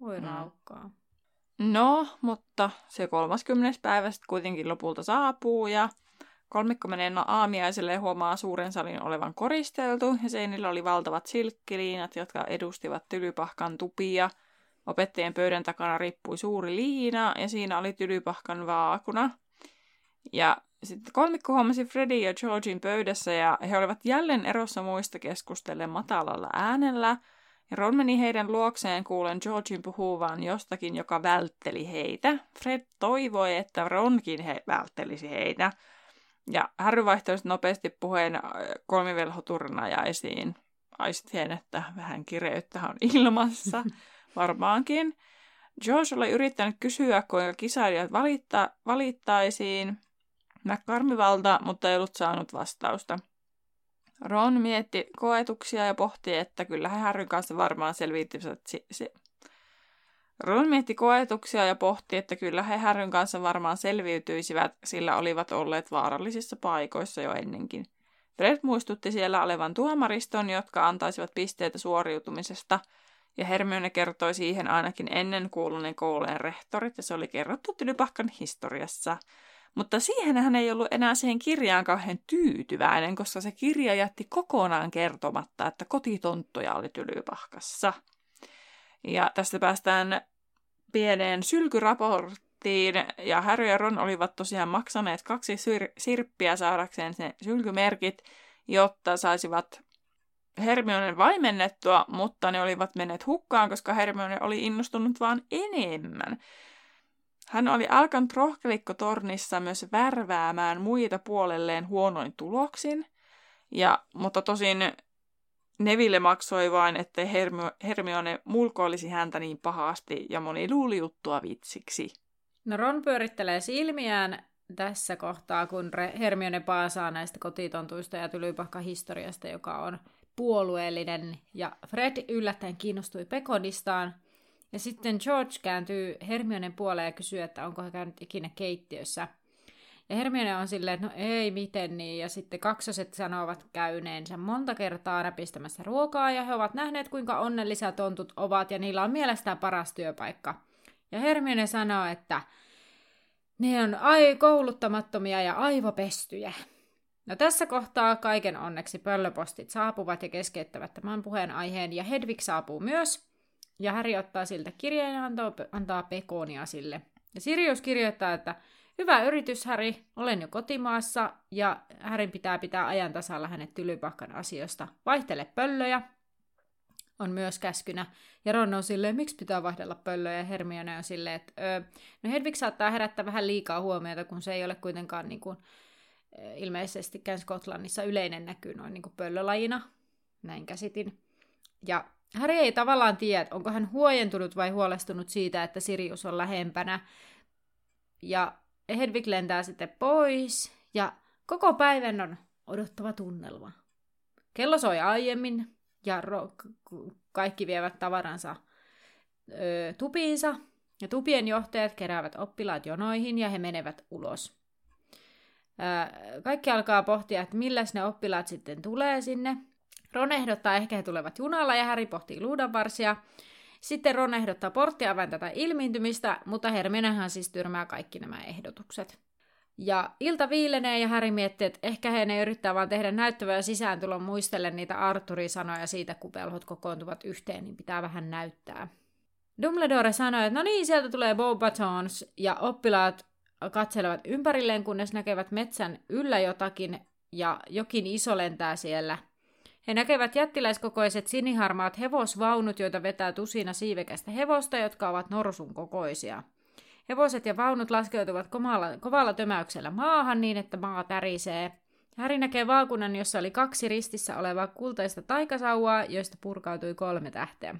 Voi Mm. raukkaa. No, mutta se 30. päivä sitten kuitenkin lopulta saapuu ja kolmikko menee no aamiaiselle ja huomaa suuren salin olevan koristeltu ja seinillä oli valtavat silkkiliinat, jotka edustivat tylypahkan tupia. Opettajien pöydän takana rippui suuri liina ja siinä oli tylypahkan vaakuna. Ja sitten kolmikko huomasi Freddy ja Georgin pöydässä ja he olivat jälleen erossa muista keskustellen matalalla äänellä. Ja Ron meni heidän luokseen kuulen Georgin puhuvan jostakin, joka vältteli heitä. Fred toivoi, että Ronkin he välttelisi heitä. Ja Harry vaihtoi nopeasti puheen äh, kolmivelhoturnajaisiin. Aistien, että vähän kireyttä on *laughs* ilmassa. *laughs* Varmaankin. George oli yrittänyt kysyä, kuinka kisailijat valitta, valittaisiin McCarmivalta, mutta ei ollut saanut vastausta. Ron mietti koetuksia ja pohti, että kyllä he Harryn kanssa varmaan selviytyisivät. Si- si- Ron mietti koetuksia ja pohti, että kyllä he Harryn kanssa varmaan selviytyisivät, sillä olivat olleet vaarallisissa paikoissa jo ennenkin. Fred muistutti siellä olevan tuomariston, jotka antaisivat pisteitä suoriutumisesta, ja Hermione kertoi siihen ainakin ennen kuuluneen koulujen rehtorit, ja se oli kerrottu Tylypahkan historiassa. Mutta siihen hän ei ollut enää siihen kirjaan kauhean tyytyväinen, koska se kirja jätti kokonaan kertomatta, että kotitonttoja oli Tylypahkassa. Ja tästä päästään pieneen sylkyraporttiin, ja Harry ja Ron olivat tosiaan maksaneet kaksi sir- sirppiä saadakseen ne sylkymerkit, jotta saisivat Hermionen vaimennettua, mutta ne olivat menneet hukkaan, koska Hermione oli innostunut vaan enemmän. Hän oli alkanut rohkelikkotornissa myös värväämään muita puolelleen huonoin tuloksin, ja, mutta tosin Neville maksoi vain, ettei Hermio- Hermione mulkoilisi häntä niin pahasti, ja moni luuli juttua vitsiksi. No Ron pyörittelee silmiään tässä kohtaa, kun Hermione paasaa näistä kotitontuista ja tylypahkan historiasta, joka on puolueellinen, ja Fred yllättäen kiinnostui Pekodistaan, ja sitten George kääntyy Hermionen puoleen ja kysyy, että onko hän käynyt ikinä keittiössä. Ja Hermione on silleen, että no ei, miten niin. Ja sitten kaksoset sanovat käyneensä monta kertaa näpistämässä ruokaa, ja he ovat nähneet, kuinka onnellisia tontut ovat, ja niillä on mielestään paras työpaikka. Ja Hermione sanoo, että ne on ai kouluttamattomia ja aivopestyjä. No tässä kohtaa kaiken onneksi pöllöpostit saapuvat ja keskeyttävät tämän puheenaiheen, ja Hedvig saapuu myös, ja Häri ottaa siltä kirjeen ja antaa, antaa pekonia sille. Ja Sirius kirjoittaa, että hyvä yritys, Häri, olen jo kotimaassa, ja Härin pitää pitää ajan tasalla hänet tylypahkan asioista. Vaihtele pöllöjä, on myös käskynä. Ja Ron on silleen, miksi pitää vaihdella pöllöjä, ja Hermione on silleen, että öö, no Hedvig saattaa herättää vähän liikaa huomiota, kun se ei ole kuitenkaan niin kuin, ilmeisestikään Skotlannissa yleinen näkyy noin niin kuin pöllölajina. Näin käsitin. Ja Harry ei tavallaan tiedä, onko hän huojentunut vai huolestunut siitä, että Sirius on lähempänä. Ja Hedvig lentää sitten pois ja koko päivän on odottava tunnelma. Kello soi aiemmin ja ro- kaikki vievät tavaransa ö, tupiinsa. Ja tupien johtajat keräävät oppilaat jonoihin ja he menevät ulos. Kaikki alkaa pohtia, että milläs ne oppilaat sitten tulee sinne. Ron ehdottaa ehkä he tulevat junalla ja Häri pohtii luudanvarsia. Sitten Ron ehdottaa porttiavan tätä ilmiintymistä, mutta Hermionehan siis tyrmää kaikki nämä ehdotukset. Ja ilta viilenee ja Häri miettii, että ehkä he ne yrittää vaan tehdä näyttävää sisääntulon muistellen niitä Arturin sanoja siitä, kun velhot kokoontuvat yhteen, niin pitää vähän näyttää. Dumbledore sanoi, että no niin, sieltä tulee Batons ja oppilaat katselevat ympärilleen, kunnes näkevät metsän yllä jotakin ja jokin iso lentää siellä – he näkevät jättiläiskokoiset siniharmaat hevosvaunut, joita vetää tusina siivekästä hevosta, jotka ovat norsun kokoisia. Hevoset ja vaunut laskeutuvat kovalla, kovalla tömäyksellä maahan niin, että maa tärisee. Häri näkee vaakunan, jossa oli kaksi ristissä olevaa kultaista taikasauvaa, joista purkautui kolme tähteä.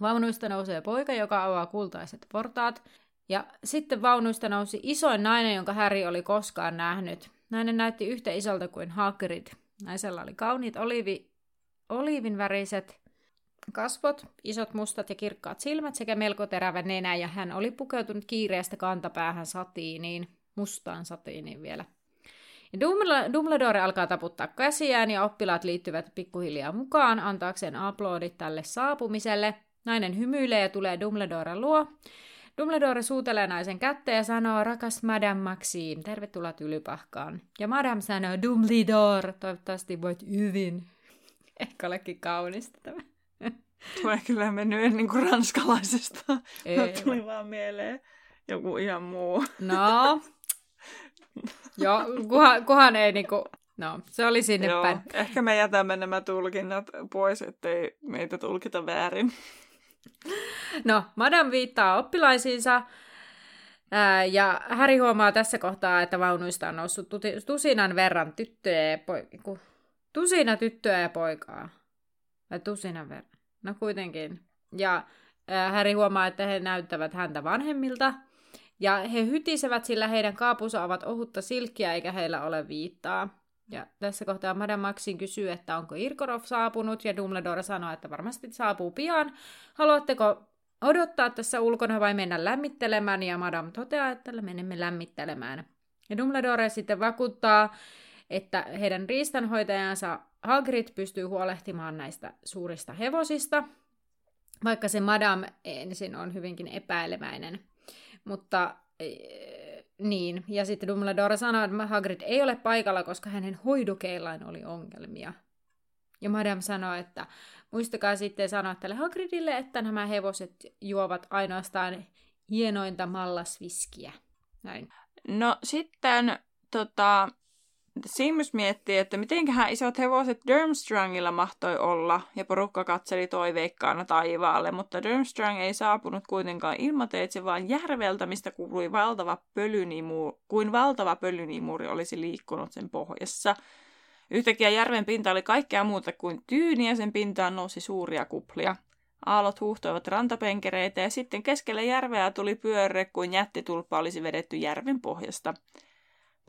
Vaunuista nousee poika, joka avaa kultaiset portaat. Ja sitten vaunuista nousi isoin nainen, jonka Häri oli koskaan nähnyt. Nainen näytti yhtä isolta kuin Hagrid. Naisella oli kauniit olivi, oliivinväriset kasvot, isot mustat ja kirkkaat silmät sekä melko terävä nenä, ja hän oli pukeutunut kiireestä kantapäähän satiiniin, mustaan satiiniin vielä. Ja Dumbledore alkaa taputtaa käsiään ja oppilaat liittyvät pikkuhiljaa mukaan antaakseen aplodit tälle saapumiselle. Nainen hymyilee ja tulee Dumbledoren luo. Dumbledore suutelee naisen kättä ja sanoo, rakas Madame Maxine, tervetuloa tylypahkaan. Ja Madame sanoo, Dumbledore, toivottavasti voit hyvin. *laughs* Ehkä olekin kaunista tämä. *laughs* Tuo ei kyllä mennyt niin kuin ranskalaisesta. Ei, *laughs* tuli vaan mieleen joku ihan muu. No, joo, kuhan, kuhan ei niinku, no, se oli sinne Joo, päin. Ehkä me jätämme nämä tulkinnat pois, ettei meitä tulkita väärin. No, Madame viittaa oppilaisiinsa, ja Häri huomaa tässä kohtaa, että vaunuista on noussut tusinan verran tyttöjä ja poikaa. Tusina tyttöä ja poikaa. Vai tusinan verran? No kuitenkin. Ja Häri huomaa, että he näyttävät häntä vanhemmilta. Ja he hytisevät, sillä heidän kaapunsa ovat ohutta silkkiä eikä heillä ole viittaa. Ja tässä kohtaa Madame Maxin kysyy, että onko Irkorov saapunut, ja Dumbledore sanoo, että varmasti saapuu pian. Haluatteko odottaa tässä ulkona vai mennä lämmittelemään? Ja Madame toteaa, että menemme lämmittelemään. Ja Dumbledore sitten vakuuttaa, että heidän riistanhoitajansa Hagrid pystyy huolehtimaan näistä suurista hevosista, vaikka se Madame ensin on hyvinkin epäilemäinen. Mutta niin, ja sitten Dumbledore sanoi, että Hagrid ei ole paikalla, koska hänen hoidukeillaan oli ongelmia. Ja Madame sanoi, että muistakaa sitten sanoa tälle Hagridille, että nämä hevoset juovat ainoastaan hienointa mallasviskiä. Näin. No sitten tota, Seamus miettii, että mitenköhän isot hevoset Durmstrangilla mahtoi olla, ja porukka katseli toiveikkaana taivaalle, mutta Durmstrang ei saapunut kuitenkaan ilmateitse, vaan järveltä, mistä kuului valtava pölynimuri, kuin valtava pölynimuri olisi liikkunut sen pohjassa. Yhtäkkiä järven pinta oli kaikkea muuta kuin tyyni ja sen pintaan nousi suuria kuplia. Aallot huuhtoivat rantapenkereitä ja sitten keskelle järveä tuli pyörre kuin jättitulppa olisi vedetty järven pohjasta.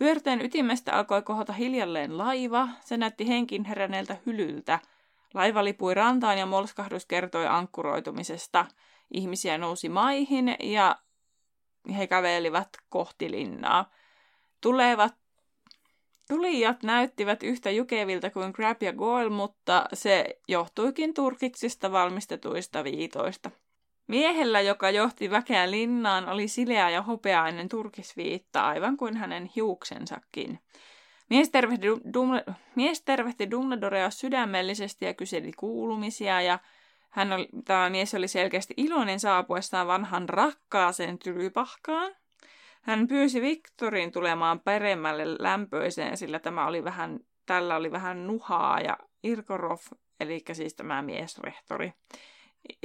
Pyörteen ytimestä alkoi kohota hiljalleen laiva. Se näytti henkin heränneeltä hylyltä. Laiva lipui rantaan ja molskahdus kertoi ankkuroitumisesta. Ihmisiä nousi maihin ja he kävelivät kohti linnaa. Tulevat Tulijat näyttivät yhtä jukevilta kuin Grab ja Goyle, mutta se johtuikin turkiksista valmistetuista viitoista. Miehellä, joka johti väkeä linnaan, oli sileä ja hopeainen turkisviitta, aivan kuin hänen hiuksensakin. Mies tervehti, Dumle, mies tervehti Dumbledorea sydämellisesti ja kyseli kuulumisia, ja hän oli, tämä mies oli selkeästi iloinen saapuessaan vanhan rakkaaseen tylypahkaan. Hän pyysi Viktorin tulemaan peremmälle lämpöiseen, sillä tämä oli vähän, tällä oli vähän nuhaa, ja Irkorov, eli siis tämä miesrehtori,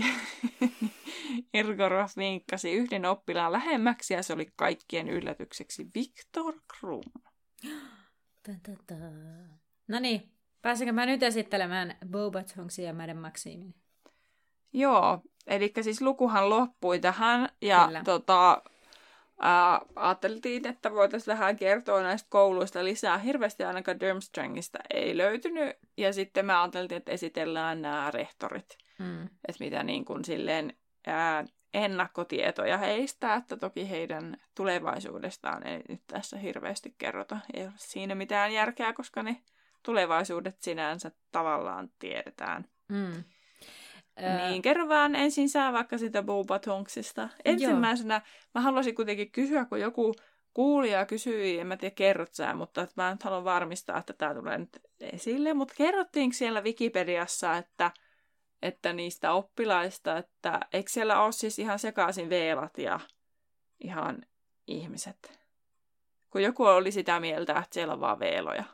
*laughs* Irgorov vinkkasi yhden oppilaan lähemmäksi ja se oli kaikkien yllätykseksi Viktor Krum. No niin, Pääsenkö mä nyt esittelemään Boba Tonguesin ja Madame Maximin? Joo, eli siis lukuhan loppui tähän ja Kyllä. tota, ää, ajateltiin, että voitaisiin vähän kertoa näistä kouluista lisää. Hirveästi ainakaan Durmstrangista ei löytynyt ja sitten me ajateltiin, että esitellään nämä rehtorit, Mm. että mitä niin kuin silleen ää, ennakkotietoja heistä, että toki heidän tulevaisuudestaan ei nyt tässä hirveästi kerrota. Ei ole siinä mitään järkeä, koska ne tulevaisuudet sinänsä tavallaan tiedetään. Mm. Niin, kerro vaan ensin sä vaikka sitä Boba Tonksista. Ensimmäisenä mä haluaisin kuitenkin kysyä, kun joku kuulija kysyi, en mä tiedä kerrot sä, mutta että mä nyt haluan varmistaa, että tämä tulee nyt esille. Mutta kerrottiinko siellä Wikipediassa, että, että niistä oppilaista, että eikö siellä ole siis ihan sekaisin veelat ja ihan ihmiset? Kun joku oli sitä mieltä, että siellä on vaan veeloja.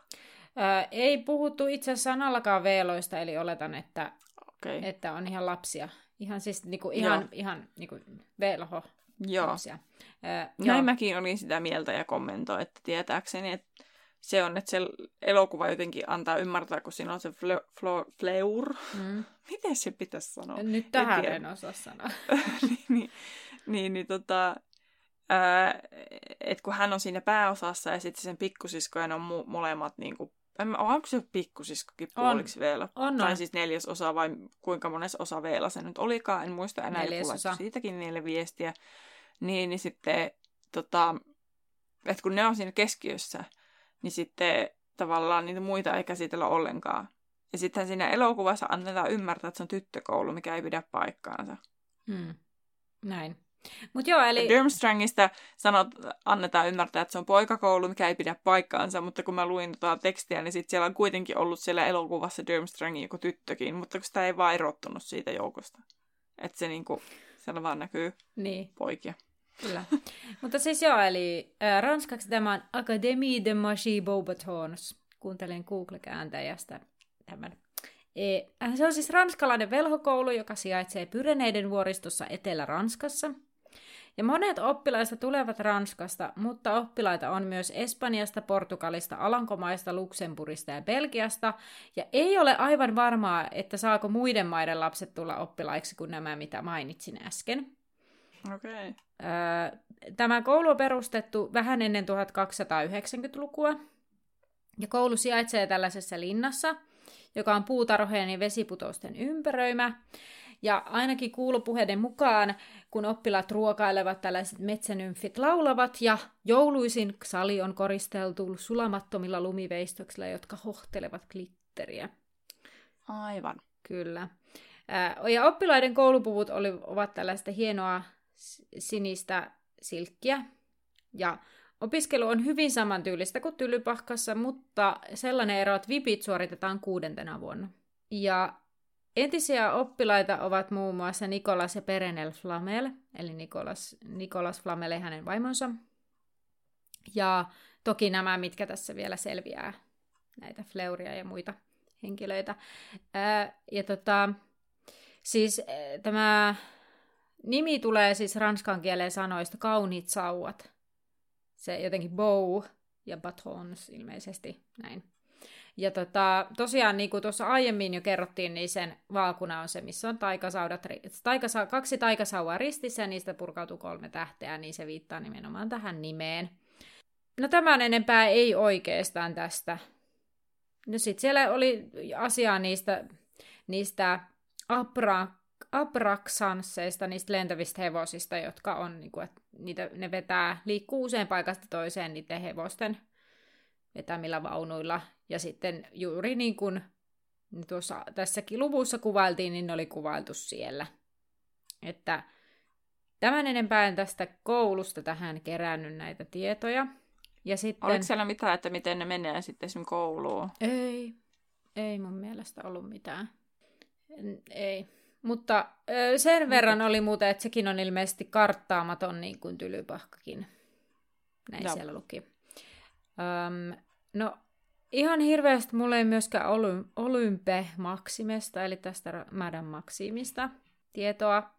Ää, ei puhuttu itse asiassa sanallakaan veeloista, eli oletan, että. Okay. että on ihan lapsia. Ihan siis niinku, ihan, Joo. ihan niinku velho Joo. lapsia. Ää, Näin joo. mäkin olin sitä mieltä ja kommentoin, että tietääkseni, että se on, että se elokuva jotenkin antaa ymmärtää, kun siinä on se fle, flo, fleur. Mm. *laughs* Miten se pitäisi sanoa? Nyt tähän tiedä. en osaa sanoa. *laughs* niin, niin, niin, niin tota, että kun hän on siinä pääosassa ja sitten sen pikkusiskojen on mu- molemmat niin kuin, en onko se pikkusiskokin On. puoliksi vielä? On, Tai on. siis neljäs osa vai kuinka monessa osa vielä se nyt olikaan, en muista enää, laittoi siitäkin niille viestiä. Niin, niin sitten, tota, että kun ne on siinä keskiössä, niin sitten tavallaan niitä muita ei käsitellä ollenkaan. Ja sitten siinä elokuvassa annetaan ymmärtää, että se on tyttökoulu, mikä ei pidä paikkaansa. Mm. Näin. Mutta joo, Eli... Durmstrangista sanot, annetaan ymmärtää, että se on poikakoulu, mikä ei pidä paikkaansa, mutta kun mä luin tota tekstiä, niin sitten siellä on kuitenkin ollut siellä elokuvassa Durmstrangin joku tyttökin, mutta kun sitä ei vaan erottunut siitä joukosta. Että se niinku, siellä vaan näkyy Niin, poikia. Kyllä. *laughs* Mutta siis joo, eli äh, ranskaksi tämä on Académie de Magie Beaubatons. Kuuntelen Google-kääntäjästä tämän. E, äh, se on siis ranskalainen velhokoulu, joka sijaitsee Pyreneiden vuoristossa Etelä-Ranskassa. Ja monet oppilaista tulevat Ranskasta, mutta oppilaita on myös Espanjasta, Portugalista, Alankomaista, Luxemburgista ja Belgiasta. Ja ei ole aivan varmaa, että saako muiden maiden lapset tulla oppilaiksi kuin nämä, mitä mainitsin äsken. Okay. Öö, Tämä koulu on perustettu vähän ennen 1290-lukua. Ja koulu sijaitsee tällaisessa linnassa, joka on puutarhojen ja vesiputousten ympäröimä. Ja ainakin kuulupuheiden mukaan, kun oppilaat ruokailevat, tällaiset metsänymfit laulavat ja jouluisin sali on koristeltu sulamattomilla lumiveistoksilla, jotka hohtelevat glitteriä. Aivan. Kyllä. Ja oppilaiden koulupuvut oli, ovat tällaista hienoa sinistä silkkiä. Ja opiskelu on hyvin samantyylistä kuin Tylypahkassa, mutta sellainen ero, että vipit suoritetaan kuudentena vuonna. Ja entisiä oppilaita ovat muun muassa Nikolas ja Perenel Flamel, eli Nikolas, Nikolas Flamel ja hänen vaimonsa. Ja toki nämä, mitkä tässä vielä selviää, näitä Fleuria ja muita henkilöitä. Ää, ja tota, siis ää, tämä nimi tulee siis ranskan kielen sanoista kauniit sauvat. Se jotenkin bow ja batons ilmeisesti näin. Ja tota, tosiaan, niin kuin tuossa aiemmin jo kerrottiin, niin sen vaakuna on se, missä on taikasaudat, taikasa, kaksi taikasauvaa ristissä ja niistä purkautuu kolme tähteä, niin se viittaa nimenomaan tähän nimeen. No tämän enempää ei oikeastaan tästä. No sit siellä oli asiaa niistä, niistä abra, abraksansseista, niistä lentävistä hevosista, jotka on, niin kuin, että niitä, ne vetää, liikkuu usein paikasta toiseen niiden hevosten vetämillä vaunuilla. Ja sitten juuri niin kuin tuossa tässäkin luvussa kuvailtiin, niin ne oli kuvailtu siellä. Että tämän enempää en tästä koulusta tähän kerännyt näitä tietoja. Ja sitten... Oliko siellä mitään, että miten ne menee sitten esimerkiksi kouluun? Ei, ei mun mielestä ollut mitään. Ei. Mutta ö, sen verran oli muuten, että sekin on ilmeisesti karttaamaton niin kuin tylypahkakin. Näin Joo. siellä luki. Öm, no, ihan hirveästi mulla ei myöskään Olym- Olympe Maximesta, eli tästä Madame Maximista tietoa.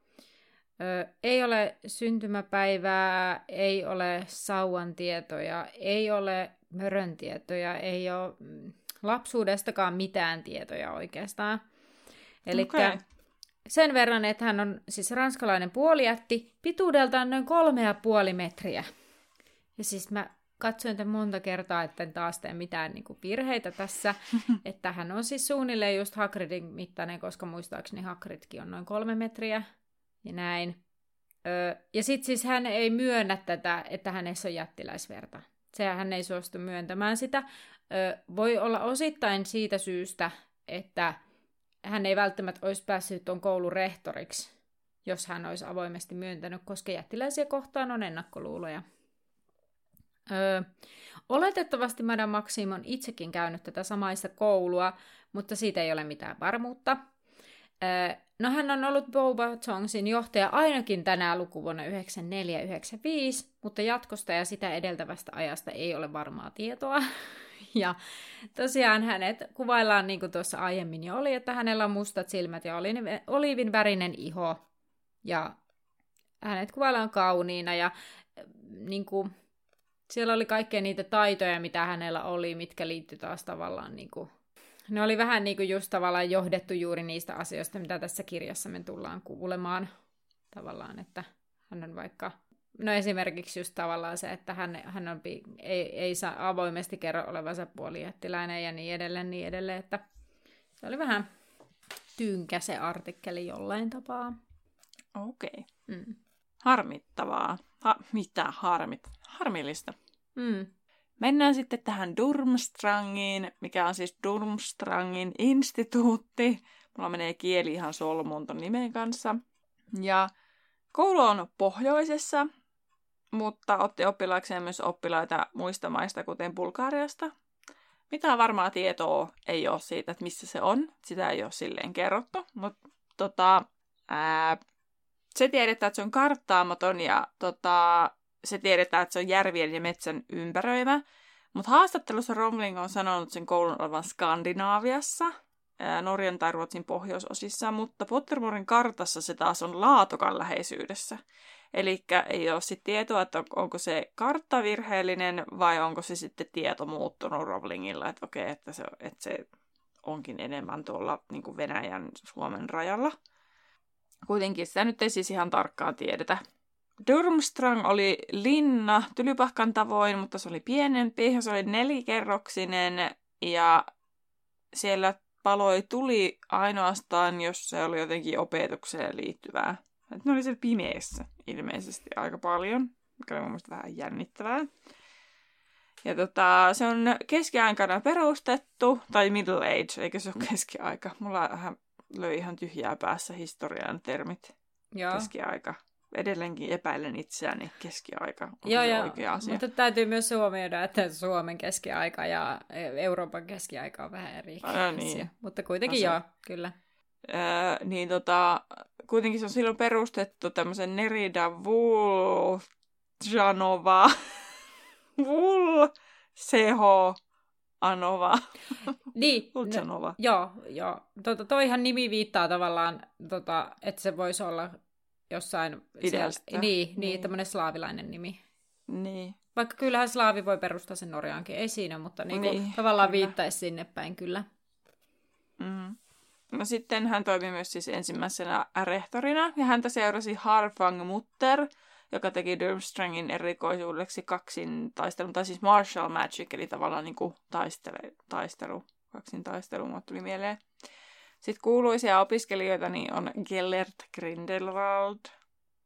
Ö, ei ole syntymäpäivää, ei ole sauvan tietoja, ei ole mörön tietoja, ei ole mm, lapsuudestakaan mitään tietoja oikeastaan. Eli Okei. Sen verran, että hän on siis ranskalainen puolijätti, pituudeltaan noin kolme ja puoli metriä. Ja siis mä katsoin tämän monta kertaa, että en taas tee mitään niin kuin virheitä tässä, *laughs* että hän on siis suunnilleen just Hagridin mittainen, koska muistaakseni Hagridkin on noin kolme metriä ja näin. Öö, ja sitten siis hän ei myönnä tätä, että hänessä on jättiläisverta. Se hän ei suostu myöntämään sitä. Öö, voi olla osittain siitä syystä, että hän ei välttämättä olisi päässyt tuon koulun rehtoriksi, jos hän olisi avoimesti myöntänyt, koska jättiläisiä kohtaan on ennakkoluuloja. Öö, oletettavasti Madame Maxim on itsekin käynyt tätä samaista koulua, mutta siitä ei ole mitään varmuutta. Öö, no hän on ollut Boba Tongsin johtaja ainakin tänä lukuvuonna 94-95, mutta jatkosta ja sitä edeltävästä ajasta ei ole varmaa tietoa. *laughs* *laughs* Ja tosiaan hänet kuvaillaan, niin kuin tuossa aiemmin jo oli, että hänellä on mustat silmät ja oliivin värinen iho. Ja hänet kuvaillaan kauniina ja niin kuin, siellä oli kaikkea niitä taitoja, mitä hänellä oli, mitkä liittyi taas tavallaan niin kuin, ne oli vähän niin kuin just tavallaan johdettu juuri niistä asioista, mitä tässä kirjassa me tullaan kuulemaan. Tavallaan, että hän on vaikka No esimerkiksi just tavallaan se, että hän, hän on, ei, ei saa avoimesti kerro olevansa puolijättiläinen ja niin edelleen, niin edelleen, että se oli vähän tynkä se artikkeli jollain tapaa. Okei. Okay. Mm. Harmittavaa. Ha, mitä harmit? Harmillista. Mm. Mennään sitten tähän Durmstrangiin, mikä on siis Durmstrangin instituutti. Mulla menee kieli ihan solmuun ton nimen kanssa. Ja koulu on pohjoisessa, mutta otti oppilaakseen myös oppilaita muista maista, kuten Bulgariasta. Mitään varmaa tietoa ei ole siitä, että missä se on. Sitä ei ole silleen kerrottu, mutta tota, ää, se tiedetään, että se on karttaamaton ja tota, se tiedetään, että se on järvien ja metsän ympäröimä. Mutta haastattelussa Romling on sanonut sen koulun olevan Skandinaaviassa, Norjan tai Ruotsin pohjoisosissa, mutta Pottermorin kartassa se taas on Laatokan läheisyydessä. Eli ei ole sitten tietoa, että onko se kartta virheellinen vai onko se sitten tieto muuttunut Rowlingilla, että okei, että se, että se onkin enemmän tuolla niin kuin Venäjän Suomen rajalla. Kuitenkin sitä nyt ei siis ihan tarkkaan tiedetä. Durmstrang oli linna tylypahkan tavoin, mutta se oli pienempi. Se oli nelikerroksinen ja siellä paloi tuli ainoastaan, jos se oli jotenkin opetukseen liittyvää. Et ne oli siellä pimeässä ilmeisesti aika paljon, mikä oli mun mielestä vähän jännittävää. Ja tota, se on keskiaikana perustettu, tai middle age, eikä se ole keskiaika. Mulla vähän löi ihan tyhjää päässä historian termit. Joo. Keskiaika. Edelleenkin epäilen itseäni keskiaika on Joo, joo. oikea asia. Mutta täytyy myös huomioida, että Suomen keskiaika ja Euroopan keskiaika on vähän eri No niin. asia. Mutta kuitenkin No se- joo, kyllä. Öö, niin tota, kuitenkin se on silloin perustettu tämmöisen Nerida Vuljanova, *laughs* Vul Seho Anova, Niin, no, Vuljanova. joo, joo. Tota, toihan nimi viittaa tavallaan, tota, että se voisi olla jossain... Idästä. Siellä, niin, niin, Niin. tämmöinen slaavilainen nimi. Niin. Vaikka kyllähän slaavi voi perustaa sen Norjaankin, ei siinä, mutta niinku, Niin, niin, tavallaan kyllä. viittaisi sinne päin kyllä. Mm. No sitten hän toimi myös siis ensimmäisenä rehtorina, ja häntä seurasi Harfang Mutter, joka teki Durmstrangin erikoisuudeksi kaksin taistelun, tai siis martial magic, eli tavallaan niin kuin taistele, taistelu, kaksin taistelu, tuli mieleen. Sitten kuuluisia opiskelijoita niin on Gellert Grindelwald,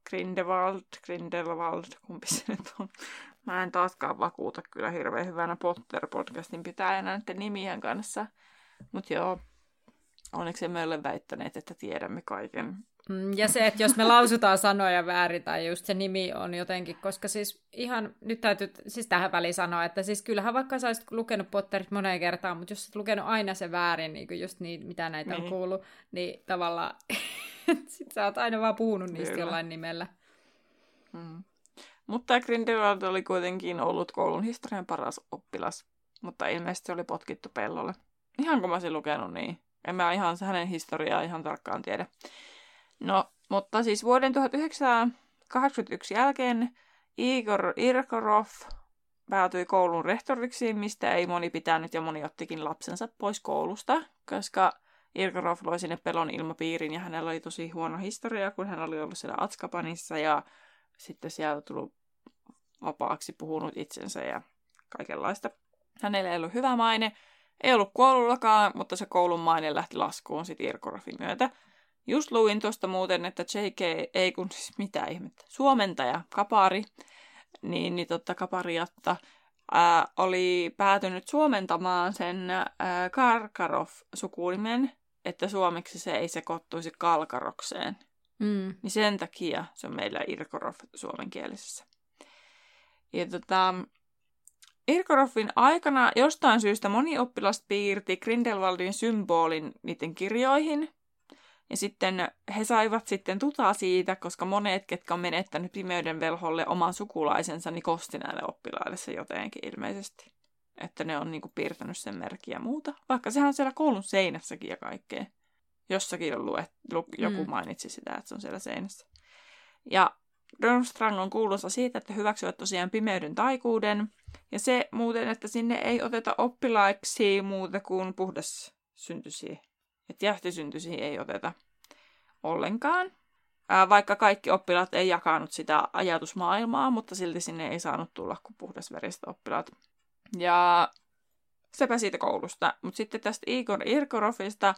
Grindelwald, Grindelwald, kumpi se nyt on. Mä en taaskaan vakuuta kyllä hirveän hyvänä Potter-podcastin pitäjänä näiden nimien kanssa. Mutta joo, onneksi emme ole väittäneet, että tiedämme kaiken. Mm, Ja se, että jos me lausutaan sanoja väärin tai just se nimi on jotenkin, koska siis ihan, nyt täytyy siis tähän väliin sanoa, että siis kyllähän vaikka sä olisit lukenut Potterit moneen kertaan, mutta jos olet lukenut aina se väärin, niin kuin just niin, mitä näitä. Niin. on kuullut, niin tavallaan *laughs* sit sä oot aina vaan puhunut niistä Kyllä. jollain nimellä. Mm. Mutta Grindelwald oli kuitenkin ollut koulun historian paras oppilas, mutta ilmeisesti oli potkittu pellolle. Ihan kun mä olisin lukenut, niin en mä ihan hänen historiaa ihan tarkkaan tiedä. No, mutta siis vuoden 1981 jälkeen Igor Irkorov päätyi koulun rehtoriksi, mistä ei moni pitänyt ja moni ottikin lapsensa pois koulusta, koska Irkorov loi sinne pelon ilmapiirin ja hänellä oli tosi huono historia, kun hän oli ollut siellä Atskapanissa ja sitten sieltä tullut vapaaksi puhunut itsensä ja kaikenlaista. Hänellä ei ollut hyvä maine, ei ollut koulullakaan, mutta se koulun maine lähti laskuun sitten Irkorovin myötä. Just luin tuosta muuten, että JK, ei kun siis mitä ihmettä, suomentaja, Kapari, niin, niin totta Kapariatta, ää, oli päätynyt suomentamaan sen ää, Karkarov-sukunimen, että suomeksi se ei sekoittuisi Kalkarokseen. Mm. Niin sen takia se on meillä Irkorov suomenkielisessä. Ja tota, Irkorovin aikana jostain syystä moni oppilas piirti Grindelwaldin symbolin niiden kirjoihin. Ja sitten he saivat sitten tutaa siitä, koska monet, ketkä on menettänyt pimeyden velholle oman sukulaisensa, niin kosti näille oppilaille se jotenkin ilmeisesti. Että ne on niinku piirtänyt sen merkkiä ja muuta. Vaikka sehän on siellä koulun seinässäkin ja kaikkea. Jossakin on luet, lu, joku mm. mainitsi sitä, että se on siellä seinässä. Ja Durmstrang on kuuluisa siitä, että hyväksyvät tosiaan pimeyden taikuuden. Ja se muuten, että sinne ei oteta oppilaiksi muuta kuin puhdas syntyisiä. Että jähtisyntyisiä ei oteta ollenkaan. Ää, vaikka kaikki oppilaat ei jakanut sitä ajatusmaailmaa, mutta silti sinne ei saanut tulla kuin puhdasveriset oppilaat. Ja sepä siitä koulusta. Mutta sitten tästä Igor Irkorovista,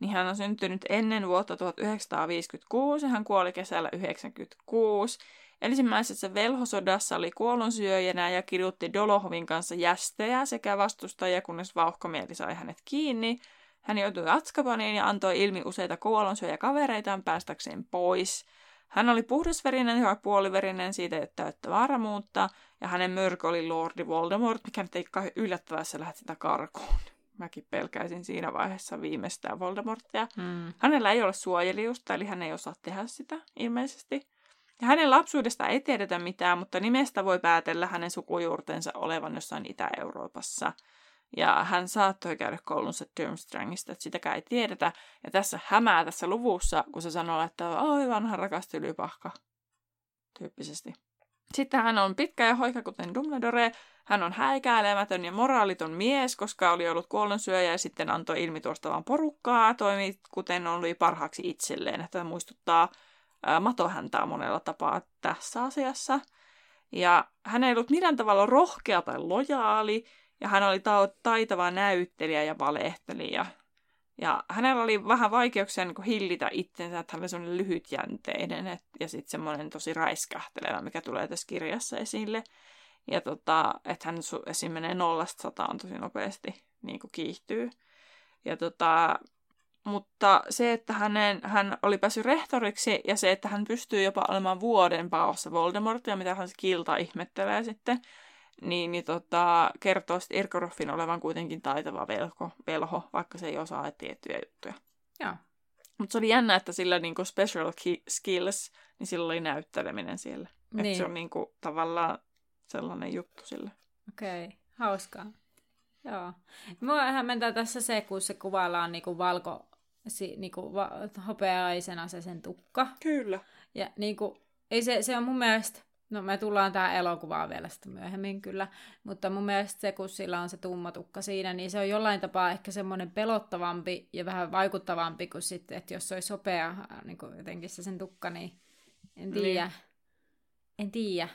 niin hän on syntynyt ennen vuotta 1956 ja hän kuoli kesällä 1996. Ensimmäisessä velhosodassa oli kuolonsyöjänä ja kidutti Dolohovin kanssa jästejä sekä vastustajia, kunnes vauhkomieli sai hänet kiinni. Hän joutui Atskabaniin ja antoi ilmi useita kuolonsyöjäkavereitaan päästäkseen pois. Hän oli puhdasverinen ja puoliverinen, siitä ei täyttä varmuutta, ja hänen mörkö oli Lordi Voldemort, mikä nyt ei kauhean yllättävää, se lähti sitä karkuun. Mäkin pelkäisin siinä vaiheessa viimeistään Voldemortia. Hmm. Hänellä ei ole suojelijusta, eli hän ei osaa tehdä sitä ilmeisesti. Ja hänen lapsuudesta ei tiedetä mitään, mutta nimestä voi päätellä hänen sukujuurtensa olevan jossain Itä-Euroopassa. Ja hän saattoi käydä koulunsa Durmstrangista, että sitäkään ei tiedetä. Ja tässä hämää tässä luvussa, kun se sanoo, että oi vanha rakas tylypahka. Tyyppisesti. Sitten hän on pitkä ja hoika, kuten Dumbledore. Hän on häikäilemätön ja moraaliton mies, koska oli ollut kuollonsyöjä ja sitten antoi ilmi tuosta vaan porukkaa. Toimi kuten oli parhaaksi itselleen, että muistuttaa ää, matohäntää monella tapaa tässä asiassa. Ja hän ei ollut millään tavalla rohkea tai lojaali, ja hän oli ta- taitava näyttelijä ja valehtelija. Ja hänellä oli vähän vaikeuksia niin hillitä itsensä, että hän oli semmoinen lyhytjänteinen et, ja sitten semmoinen tosi raiskahteleva, mikä tulee tässä kirjassa esille. Ja tota, että hän esim. menee nollasta sataan tosi nopeasti, niin kuin kiihtyy. Ja tota, mutta se, että hänen, hän oli päässyt rehtoriksi ja se, että hän pystyy jopa olemaan vuoden paossa Voldemortia, mitä hän se kilta ihmettelee sitten, niin, niin tota, kertoo sitten Irkoroffin olevan kuitenkin taitava velho, velho, vaikka se ei osaa tiettyjä juttuja. Joo. Mutta se oli jännä, että sillä niinku special skills, niin sillä oli näytteleminen siellä. Niin. Että se on niinku tavallaan sellainen juttu sille. Okei, okay. hauskaa. Joo. Mua hämmentää tässä se, kun se kuvaillaan niinku valko, si, niinku va, hopeaisena se sen tukka. Kyllä. Ja niinku, ei se, se on mun mielestä No me tullaan tähän elokuvaan vielä sitten myöhemmin kyllä, mutta mun mielestä se, kun sillä on se tumma tukka siinä, niin se on jollain tapaa ehkä semmoinen pelottavampi ja vähän vaikuttavampi kuin sitten, että jos se olisi sopea niin kuin jotenkin se sen tukka, niin en tiedä. Niin. En tiedä.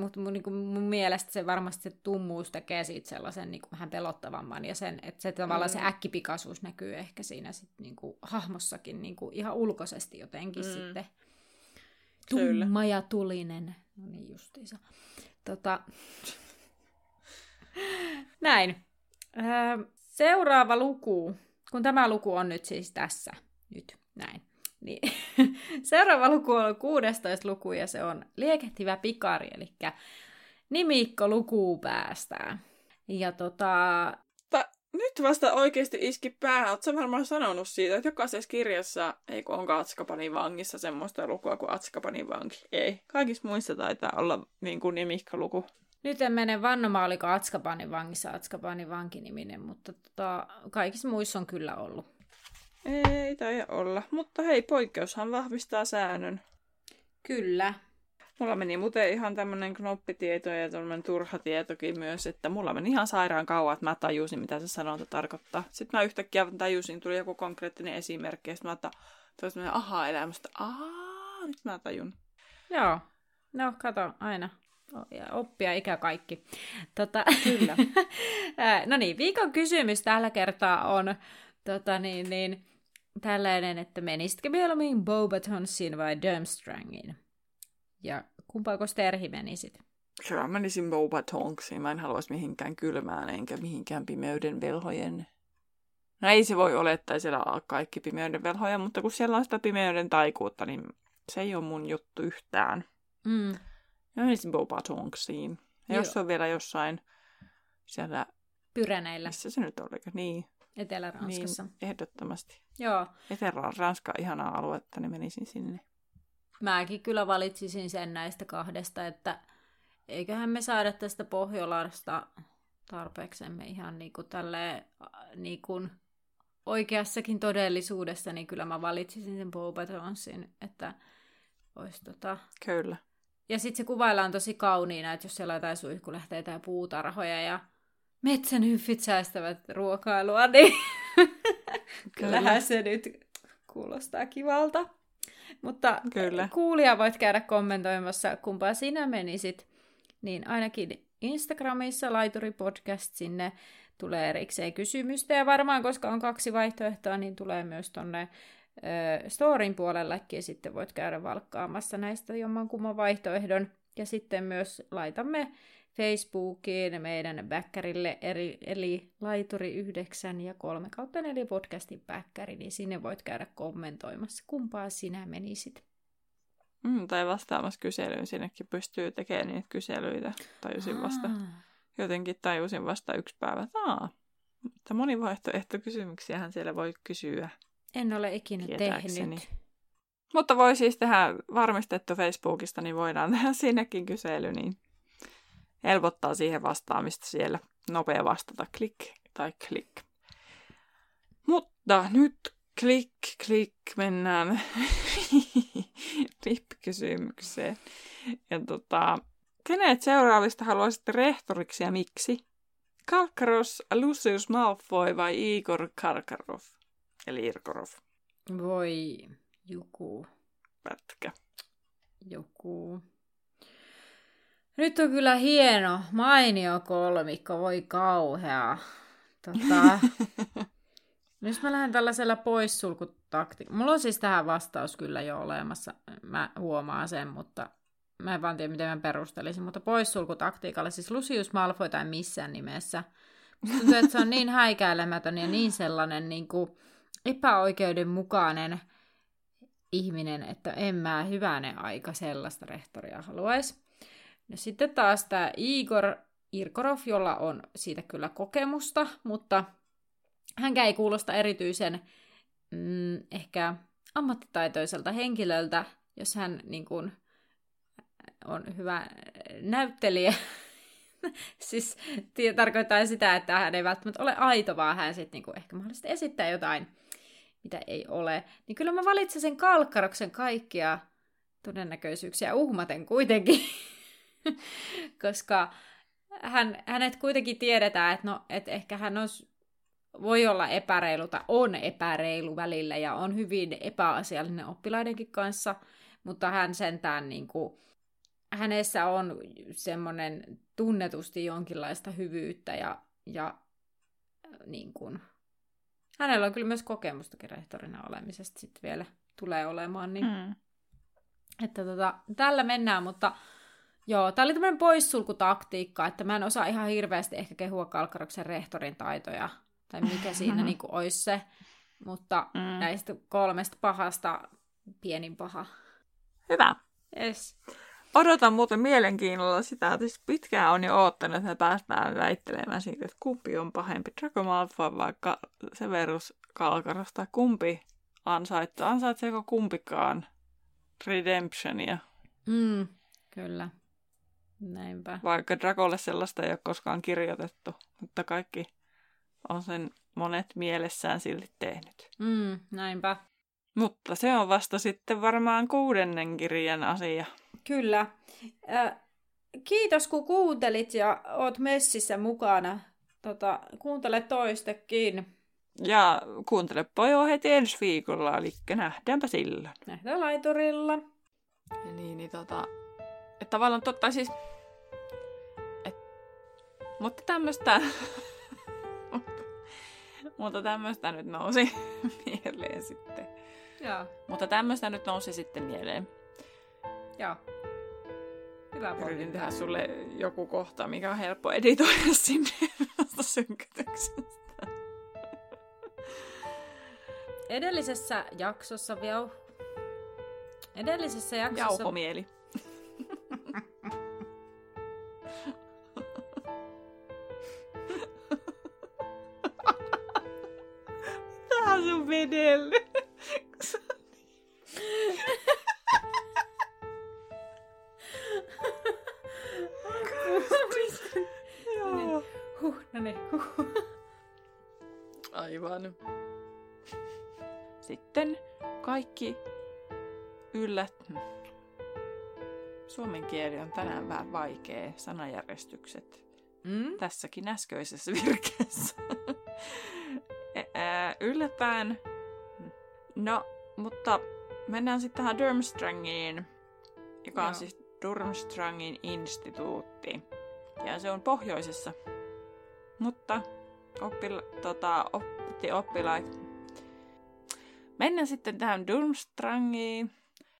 Mutta mun, niin mun mielestä se varmasti se tummuus tekee siitä sellaisen niin kuin vähän pelottavamman ja sen, että se tavallaan mm. se äkkipikaisuus näkyy ehkä siinä sit, niin kuin, hahmossakin niin kuin, ihan ulkoisesti jotenkin mm. sitten Tumma ja tulinen. No niin justiinsa. Tota... *laughs* Näin. Öö, seuraava luku, kun tämä luku on nyt siis tässä, nyt, näin. Niin. *laughs* Seuraava luku on 16 luku ja se on liekehtivä pikari, eli nimikko lukuun päästään. Ja tota, nyt vasta oikeasti iski päähän. Oletko varmaan sanonut siitä, että jokaisessa kirjassa, ei kun onko Atskapanin vangissa semmoista lukua kuin Atskapanin vanki. Ei. Kaikissa muissa taitaa olla niin kuin nimikkaluku. Nyt en mene vannomaan, oliko Atskapanin vangissa Atskapanin vankiniminen, mutta tota, kaikissa muissa on kyllä ollut. Ei tai olla, mutta hei, poikkeushan vahvistaa säännön. Kyllä. Mulla meni muuten ihan tämmönen knoppitieto ja tämmönen turha tietokin myös, että mulla meni ihan sairaan kauan, että mä tajusin, mitä se sanonta tarkoittaa. Sitten mä yhtäkkiä tajusin, tuli joku konkreettinen esimerkki, ja sitten mä että tuli aha-elämästä, ahaa, nyt mä tajun. Joo, no kato, aina ja oppia ikä kaikki. Tota, Kyllä. *laughs* no niin, viikon kysymys tällä kertaa on tota niin, niin, tällainen, että menisitkö mieluummin Bobatonsin vai Durmstrangin? Ja kumpaako Sterhi menisit? Kyllä menisin Boba Tonksiin. Mä en haluaisi mihinkään kylmään enkä mihinkään pimeyden velhojen. No ei se voi olettaa siellä ole kaikki pimeyden velhoja, mutta kun siellä on sitä pimeyden taikuutta, niin se ei ole mun juttu yhtään. Mm. Mä menisin Boba Tonksiin. Ja jos se on vielä jossain siellä, Pyreneillä missä se nyt oli, niin, Etelä-Ranskassa. niin ehdottomasti. Joo, Etelä-Ranska ihanaa aluetta, niin menisin sinne. Mäkin kyllä valitsisin sen näistä kahdesta, että eiköhän me saada tästä Pohjolasta tarpeeksemme ihan niin kuin tälleen, niin kuin oikeassakin todellisuudessa, niin kyllä mä valitsisin sen Bobatonsin, että olisi tota... Kyllä. Ja sitten se kuvaillaan tosi kauniina, että jos siellä on jotain suihkulehteitä ja puutarhoja ja metsänhyffit säästävät ruokailua, niin *laughs* kyllähän se nyt kuulostaa kivalta. Mutta Kyllä. kuulija voit käydä kommentoimassa, kumpaa sinä menisit. Niin ainakin Instagramissa Laituri Podcast sinne tulee erikseen kysymystä. Ja varmaan, koska on kaksi vaihtoehtoa, niin tulee myös tonne ö, Storin puolellekin. Ja sitten voit käydä valkkaamassa näistä jommankumman vaihtoehdon. Ja sitten myös laitamme Facebookiin meidän bäkkärille, eri, eli Laituri 9 ja 3 kautta 4 podcastin bäkkäri, niin sinne voit käydä kommentoimassa, kumpaa sinä menisit. Mm, tai vastaamassa kyselyyn. Sinnekin pystyy tekemään niitä kyselyitä. Tajusin vasta. Aa. Jotenkin tajusin vasta yksi päivä, aa, mutta monivaihtoehtokysymyksiähän siellä voi kysyä. En ole ikinä tehnyt. Mutta voi siis tehdä varmistettu Facebookista, niin voidaan tehdä sinnekin kysely, niin helpottaa siihen vastaamista siellä. Nopea vastata, klik tai klik. Mutta nyt klik, klik, mennään *laughs* lippikysymykseen. Ja tota, kenet seuraavista haluaisit rehtoriksi ja miksi? Kalkaros, Lucius Malfoy vai Igor Karkarov? Eli Irkorov, Voi joku, pätkä. joku. Nyt on kyllä hieno, mainio kolmikko, voi kauhea. Tota, *laughs* nyt mä lähden tällaisella poissulkutaktiikalla. Mulla on siis tähän vastaus kyllä jo olemassa, mä huomaan sen, mutta mä en vaan tiedä, miten mä perustelisin, mutta poissulkutaktiikalla, siis Lucius Malfoy tai missään nimessä. Tuntuu, että se on niin häikäilemätön ja niin sellainen niin kuin epäoikeudenmukainen ihminen, että en mä hyvänen aika sellaista rehtoria haluaisi. No sitten taas tämä Igor Irkorov, jolla on siitä kyllä kokemusta, mutta hänkään ei kuulosta erityisen mm, ehkä ammattitaitoiselta henkilöltä, jos hän niin kuin, on hyvä näyttelijä. *laughs* siis tarkoittaa sitä, että hän ei välttämättä ole aito, vaan hän sitten niin ehkä mahdollisesti esittää jotain, mitä ei ole. Niin kyllä mä valitsen Kalkkaroksen kaikkia todennäköisyyksiä uhmaten kuitenkin. *laughs* *laughs* Koska hän, hänet kuitenkin tiedetään, että, no, että ehkä hän on, voi olla epäreilu tai on epäreilu välillä ja on hyvin epäasiallinen oppilaidenkin kanssa, mutta hän sentään niin kuin, hänessä on semmoinen tunnetusti jonkinlaista hyvyyttä ja, ja niin kuin, hänellä on kyllä myös kokemustakin rehtorina olemisesta sitten vielä tulee olemaan, niin Mm. että tota, tällä mennään, mutta joo, tämä oli tämmöinen poissulkutaktiikka, että mä en osaa ihan hirveästi ehkä kehua Kalkkaroksen rehtorin taitoja, tai mikä *laughs* siinä niinku olisi se, mutta Mm. näistä kolmesta pahasta pienin paha. Hyvä. Yes. Odotan muuten mielenkiinnolla sitä, että siis pitkään on jo oottanut, että me päästään väittelemään siitä, että kumpi on pahempi, Draco Malfoy vai Severus Kalkaros, tai kumpi ansaitsee, ansaitseeko kumpikaan Redemptionia, Mm, kyllä. Näinpä. vaikka Dracolle sellaista ei ole koskaan kirjoitettu, mutta kaikki on sen monet mielessään silti tehnyt. Mm, näinpä. Mutta se on vasta sitten varmaan kuudennen kirjan asia. Kyllä. Äh, kiitos kun kuuntelit ja oot messissä mukana. Tota, kuuntele toistekin. Ja kuuntele pojo heti ensi viikolla, eli nähdäänpä sillä. Nähdään laiturilla. Ja niin, niin tota... Että tavallaan totta siis... Mutta tämmöistä... mutta tämmöistä nyt nousi *laughs* mieleen sitten. Joo. Mutta tämmöistä nyt nousi sitten mieleen. Joo. Hyvä Yritin tehdä sulle joku kohta, mikä on helppo editoida *laughs* sinne synkätyksestä. Edellisessä jaksossa vielä... Edellisessä jaksossa... Jauhomieli. Joo. Huh, no niin, huh. Aivan. Sitten kaikki yllät... Suomen kieli on tänään vähän vaikea, sanajärjestykset. Mm? Tässäkin äskeisessä virkeessä. Ää, Yllättäen. No, mutta mennään sitten tähän Durmstrangiin, joka on Joo. siis Durmstrangin instituutti. Ja se on pohjoisessa. Mutta oppila, tota, oppi, oppilaat... Mennään sitten tähän Durmstrangiin.